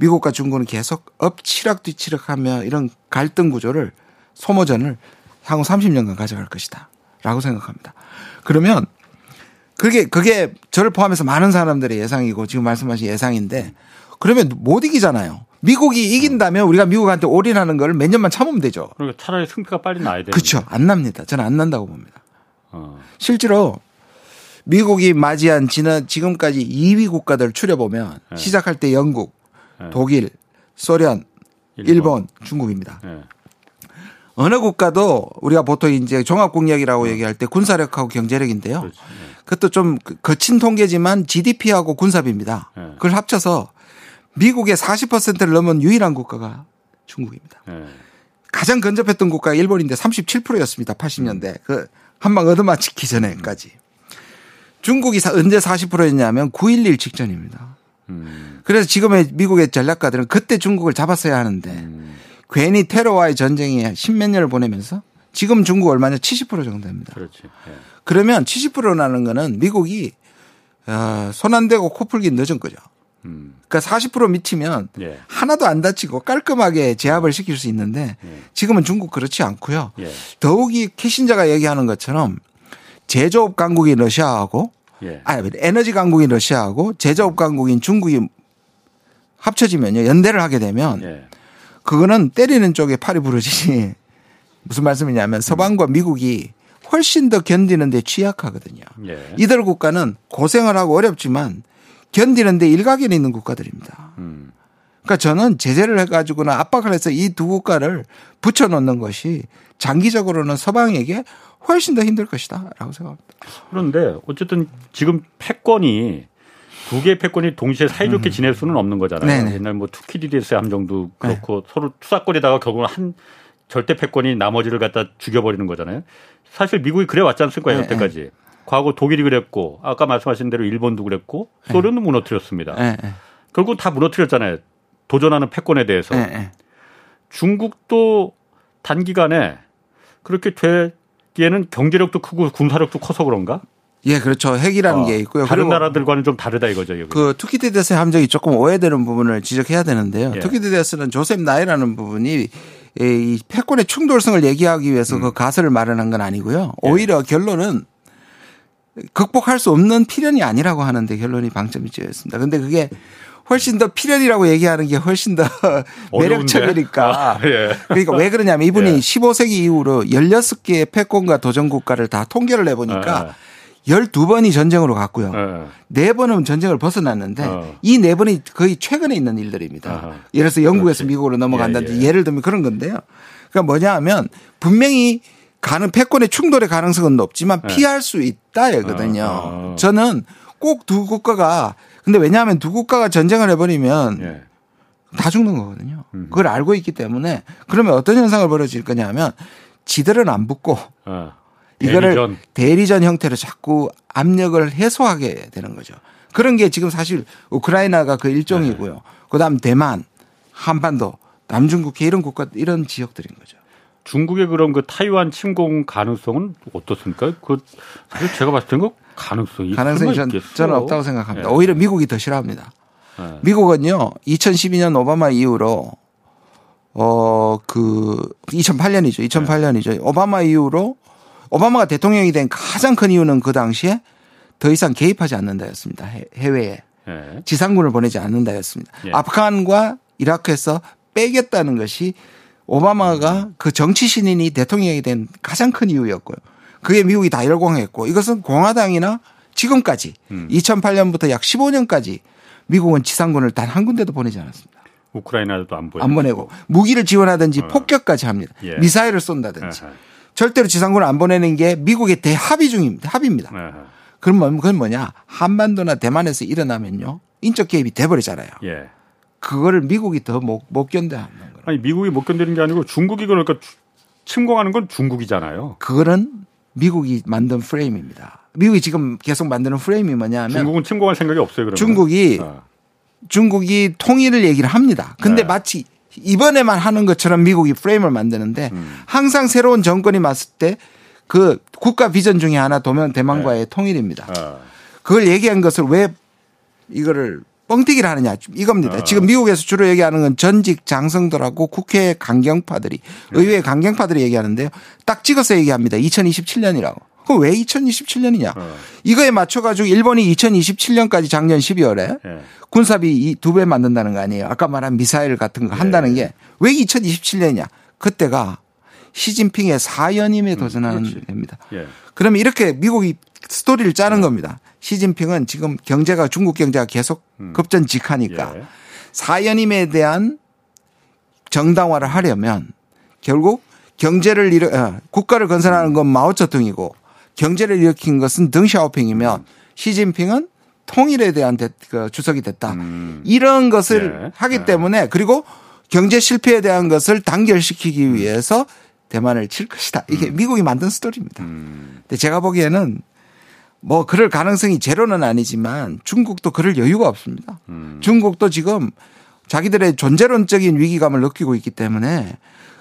미국과 중국은 계속 엎치락 뒤치락 하며 이런 갈등 구조를 소모전을 향후 30년간 가져갈 것이다. 라고 생각합니다. 그러면 그게, 그게 저를 포함해서 많은 사람들의 예상이고 지금 말씀하신 예상인데 그러면 못 이기잖아요. 미국이 이긴다면 우리가 미국한테 올인하는 걸 몇 년만 참으면 되죠. 그러니까 차라리 승패가 빨리 나야 돼요. 그렇죠. 안 납니다. 저는 안 난다고 봅니다. 어. 실제로 미국이 맞이한 지난 지금까지 2위 국가들 추려보면 네. 시작할 때 영국, 네. 독일, 소련, 일본, 일본 중국입니다. 네. 어느 국가도 우리가 보통 이제 종합국력이라고 네. 얘기할 때 군사력하고 경제력인데요. 그렇지. 네. 그것도 좀 거친 통계지만 GDP하고 군사비입니다. 네. 그걸 합쳐서 미국의 40%를 넘은 유일한 국가가 중국입니다. 네. 가장 근접했던 국가가 일본인데 37%였습니다. 80년대. 그 한방 얻어맞히기 전에까지. 중국이 언제 40%였냐면 9.11 직전입니다. 음. 그래서 지금의 미국의 전략가들은 그때 중국을 잡았어야 하는데 음. 괜히 테러와의 전쟁이 십몇 년을 보내면서 지금 중국 얼마냐 70% 정도 됩니다. 그렇지. 네. 그러면 70%라는 거는 미국이 어, 손안 대고 코 풀기 늦은 거죠. 음. 그러니까 40% 미치면 예. 하나도 안 다치고 깔끔하게 제압을 시킬 수 있는데 예. 지금은 중국 그렇지 않고요. 예. 더욱이 캐신자가 얘기하는 것처럼 제조업 강국인 러시아하고 예. 아 에너지 강국인 러시아하고 제조업 강국인 중국이 합쳐지면요 연대를 하게 되면 예. 그거는 때리는 쪽에 팔이 부러지지 무슨 말씀이냐면 서방과 미국이 훨씬 더 견디는데 취약하거든요. 예. 이들 국가는 고생을 하고 어렵지만 견디는데 일각견이 있는 국가들입니다. 음. 그러니까 저는 제재를 해가지고는 압박을 해서 이 두 국가를 붙여놓는 것이 장기적으로는 서방에게 훨씬 더 힘들 것이다 라고 생각합니다. 그런데 어쨌든 지금 패권이 두 개의 패권이 동시에 사이좋게 음. 지낼 수는 없는 거잖아요. 네네. 옛날 뭐 투키디디스 함정도 그렇고 네. 서로 투사권에다가 결국은 한 절대 패권이 나머지를 갖다 죽여버리는 거잖아요. 사실 미국이 그래 왔지 않습니까? 네. 여태까지. 과거 독일이 그랬고 아까 말씀하신 대로 일본도 그랬고 소련도 네. 무너뜨렸습니다. 네. 결국 다 무너뜨렸잖아요. 도전하는 패권에 대해서. 네. 중국도 단기간에 그렇게 되 기에는 경제력도 크고 군사력도 커서 그런가? 예, 그렇죠. 핵이라는 어, 게 있고요. 다른 나라들과는 좀 다르다 이거죠. 여기. 그 투키디데스 함정이 조금 오해되는 부분을 지적해야 되는데요. 예. 투키디데스는 조셉 나이라는 분이 이 패권의 충돌설을 얘기하기 위해서 음. 그 가설을 마련한 건 아니고요. 예. 오히려 예. 결론은 극복할 수 없는 필연이 아니라고 하는데 결론이 방점이 찍혔습니다. 근데 그게 훨씬 더 필연이라고 얘기하는 게 훨씬 더 매력적이니까. 아, 예. 그러니까 왜 그러냐면 이분이 예. 15세기 이후로 16개의 패권과 도전 국가를 다 통계를 내보니까 예. 12번이 전쟁으로 갔고요. 네. 네 번은 전쟁을 벗어났는데 어. 이네 번이 거의 최근에 있는 일들입니다. 어허. 예를 들어서 영국에서 그렇지. 미국으로 넘어간다든지 예, 예. 를 들면 그런 건데요. 그러니까 뭐냐 하면 분명히 가는 패권의 충돌의 가능성은 높지만 네. 피할 수 있다거든요. 어, 어. 저는 꼭 두 국가가 근데 왜냐하면 두 국가가 전쟁을 해버리면 예. 다 죽는 거거든요. 음. 그걸 알고 있기 때문에 그러면 어떤 현상을 벌어질 거냐면 지들은 안 붙고 어. 이거를 대리전. 대리전 형태로 자꾸 압력을 해소하게 되는 거죠. 그런 게 지금 사실 우크라이나가 그 일종이고요. 네. 그다음 대만, 한반도, 남중국해 이런 국가 이런 지역들인 거죠. 중국의 그런 그 타이완 침공 가능성은 어떻습니까? 그 사실 제가 봤을 때는 그 가능성이 가능성이 전, 저는 없다고 생각합니다. 네. 오히려 미국이 더 싫어합니다. 네. 미국은요 2012년 오바마 이후로 어 그 2008년이죠. 2008년이죠. 네. 오바마 이후로 오바마가 대통령이 된 가장 큰 이유는 그 당시에 더 이상 개입하지 않는다였습니다. 해외에 네. 지상군을 보내지 않는다였습니다. 예. 아프간과 이라크에서 빼겠다는 것이 오바마가 그 정치 신인이 대통령이 된 가장 큰 이유였고요. 그게 미국이 다 열광했고 이것은 공화당이나 지금까지 음. 2008년부터 약 15년까지 미국은 지상군을 단 한 군데도 보내지 않았습니다. 우크라이나도 안 보내고 안 보내고 무기를 지원하든지 어. 폭격까지 합니다. 예. 미사일을 쏜다든지 어허. 절대로 지상군을 안 보내는 게 미국의 대합의 중입니다. 합의입니다. 어허. 그럼 그건 뭐냐 한반도나 대만에서 일어나면요 인적 개입이 돼버리잖아요. 예. 그거를 미국이 더 못 못 견뎌하는 거예요. 아니 미국이 못 견디는 게 아니고 중국이 그러니까 침공하는 건 중국이잖아요. 그거는 미국이 만든 프레임입니다. 미국이 지금 계속 만드는 프레임이 뭐냐면 중국은 침공할 생각이 없어요. 그러면 중국이 어. 중국이 통일을 얘기를 합니다. 근데 네. 마치 이번에만 하는 것처럼 미국이 프레임을 만드는데 음. 항상 새로운 정권이 맞을 때 그 국가 비전 중에 하나 도면 대만과의 네. 통일입니다. 어. 그걸 얘기한 것을 왜 이거를 뻥튀기를 하느냐 이겁니다. 어. 지금 미국에서 주로 얘기하는 건 전직 장성들하고 국회 강경파들이 네. 의회 강경파들이 얘기하는데요. 딱 찍어서 얘기합니다. 2027년이라고. 그럼 왜 2027년이냐? 어. 이거에 맞춰가지고 일본이 2027년까지 작년 12월에 네. 군사비 두 배 만든다는 거 아니에요. 아까 말한 미사일 같은 거 한다는 네. 게왜 2027년이냐? 그때가 시진핑의 4연임에 음, 도전하는 음, 해입니다. 예. 그러면 이렇게 미국이 스토리를 짜는 네. 겁니다. 시진핑은 지금 경제가 중국 경제가 계속 음. 급전 직하니까 예. 사연임에 대한 정당화를 하려면 결국 경제를 일으 어, 국가를 건설하는 건 마오쩌둥이고 경제를 일으킨 것은 덩샤오핑이면 시진핑은 통일에 대한 그 주석이 됐다. 음. 이런 것을 예. 하기 예. 때문에 그리고 경제 실패에 대한 것을 단결시키기 음. 위해서 대만을 칠 것이다. 이게 음. 미국이 만든 스토리입니다. 음. 근데 제가 보기에는 뭐 그럴 가능성이 제로는 아니지만 중국도 그럴 여유가 없습니다. 음. 중국도 지금 자기들의 존재론적인 위기감을 느끼고 있기 때문에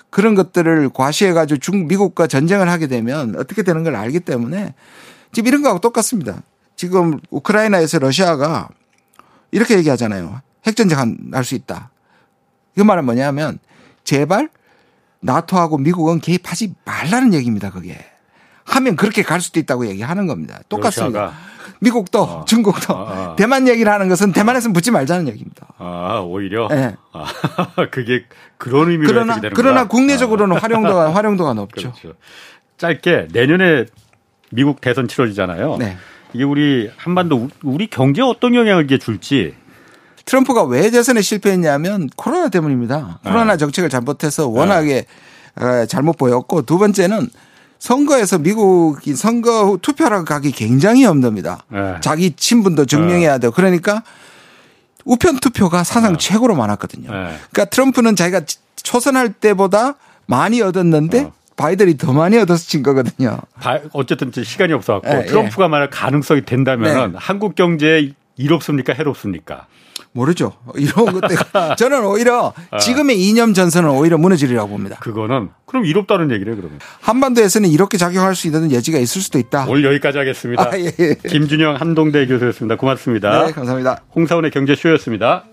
그런 것들을 과시해 가지고 중 미국과 전쟁을 하게 되면 어떻게 되는 걸 알기 때문에 지금 이런 거하고 똑같습니다. 지금 우크라이나에서 러시아가 이렇게 얘기하잖아요. 핵전쟁 할 수 있다. 그 말은 뭐냐면 제발 나토하고 미국은 개입하지 말라는 얘기입니다. 그게. 하면 그렇게 갈 수도 있다고 얘기하는 겁니다. 똑같습니다. 러시아가. 미국도 어. 중국도 어, 어. 대만 얘기를 하는 것은 대만에서 붙지 말자는 얘기입니다. 아 오히려 네. 아, 그게 그런 의미로 그러나. 그러나 국내적으로는 아. 활용도가 활용도가 높죠. 그렇죠. 짧게 내년에 미국 대선 치러지잖아요. 네. 이게 우리 한반도 우리 경제에 어떤 영향을 이게 줄지 트럼프가 왜 대선에 실패했냐면 코로나 때문입니다. 코로나 네. 정책을 잘못해서 워낙에 네. 잘못 보였고 두 번째는 선거에서 미국이 선거 투표하러 가기 굉장히 힘듭니다. 네. 자기 친분도 증명해야 네. 돼요. 그러니까 우편 투표가 사상 네. 최고로 많았거든요. 네. 그러니까 트럼프는 자기가 초선할 때보다 많이 얻었는데 어. 바이든이 더 많이 얻어서 진 거거든요. 어쨌든 시간이 없어갖고 네, 트럼프가 만약 가능성이 된다면 네. 한국 경제에 이롭습니까 해롭습니까? 모르죠. 이런 것들 저는 오히려 아. 지금의 이념 전선은 오히려 무너지리라고 봅니다. 그거는 그럼 이롭다는 얘기래 그러면. 한반도에서는 이렇게 작용할 수 있는 여지가 있을 수도 있다. 오늘 여기까지 하겠습니다. 아, 예, 예. 김준영 한동대 교수였습니다. 고맙습니다. 네, 감사합니다. 홍사원의 경제쇼였습니다.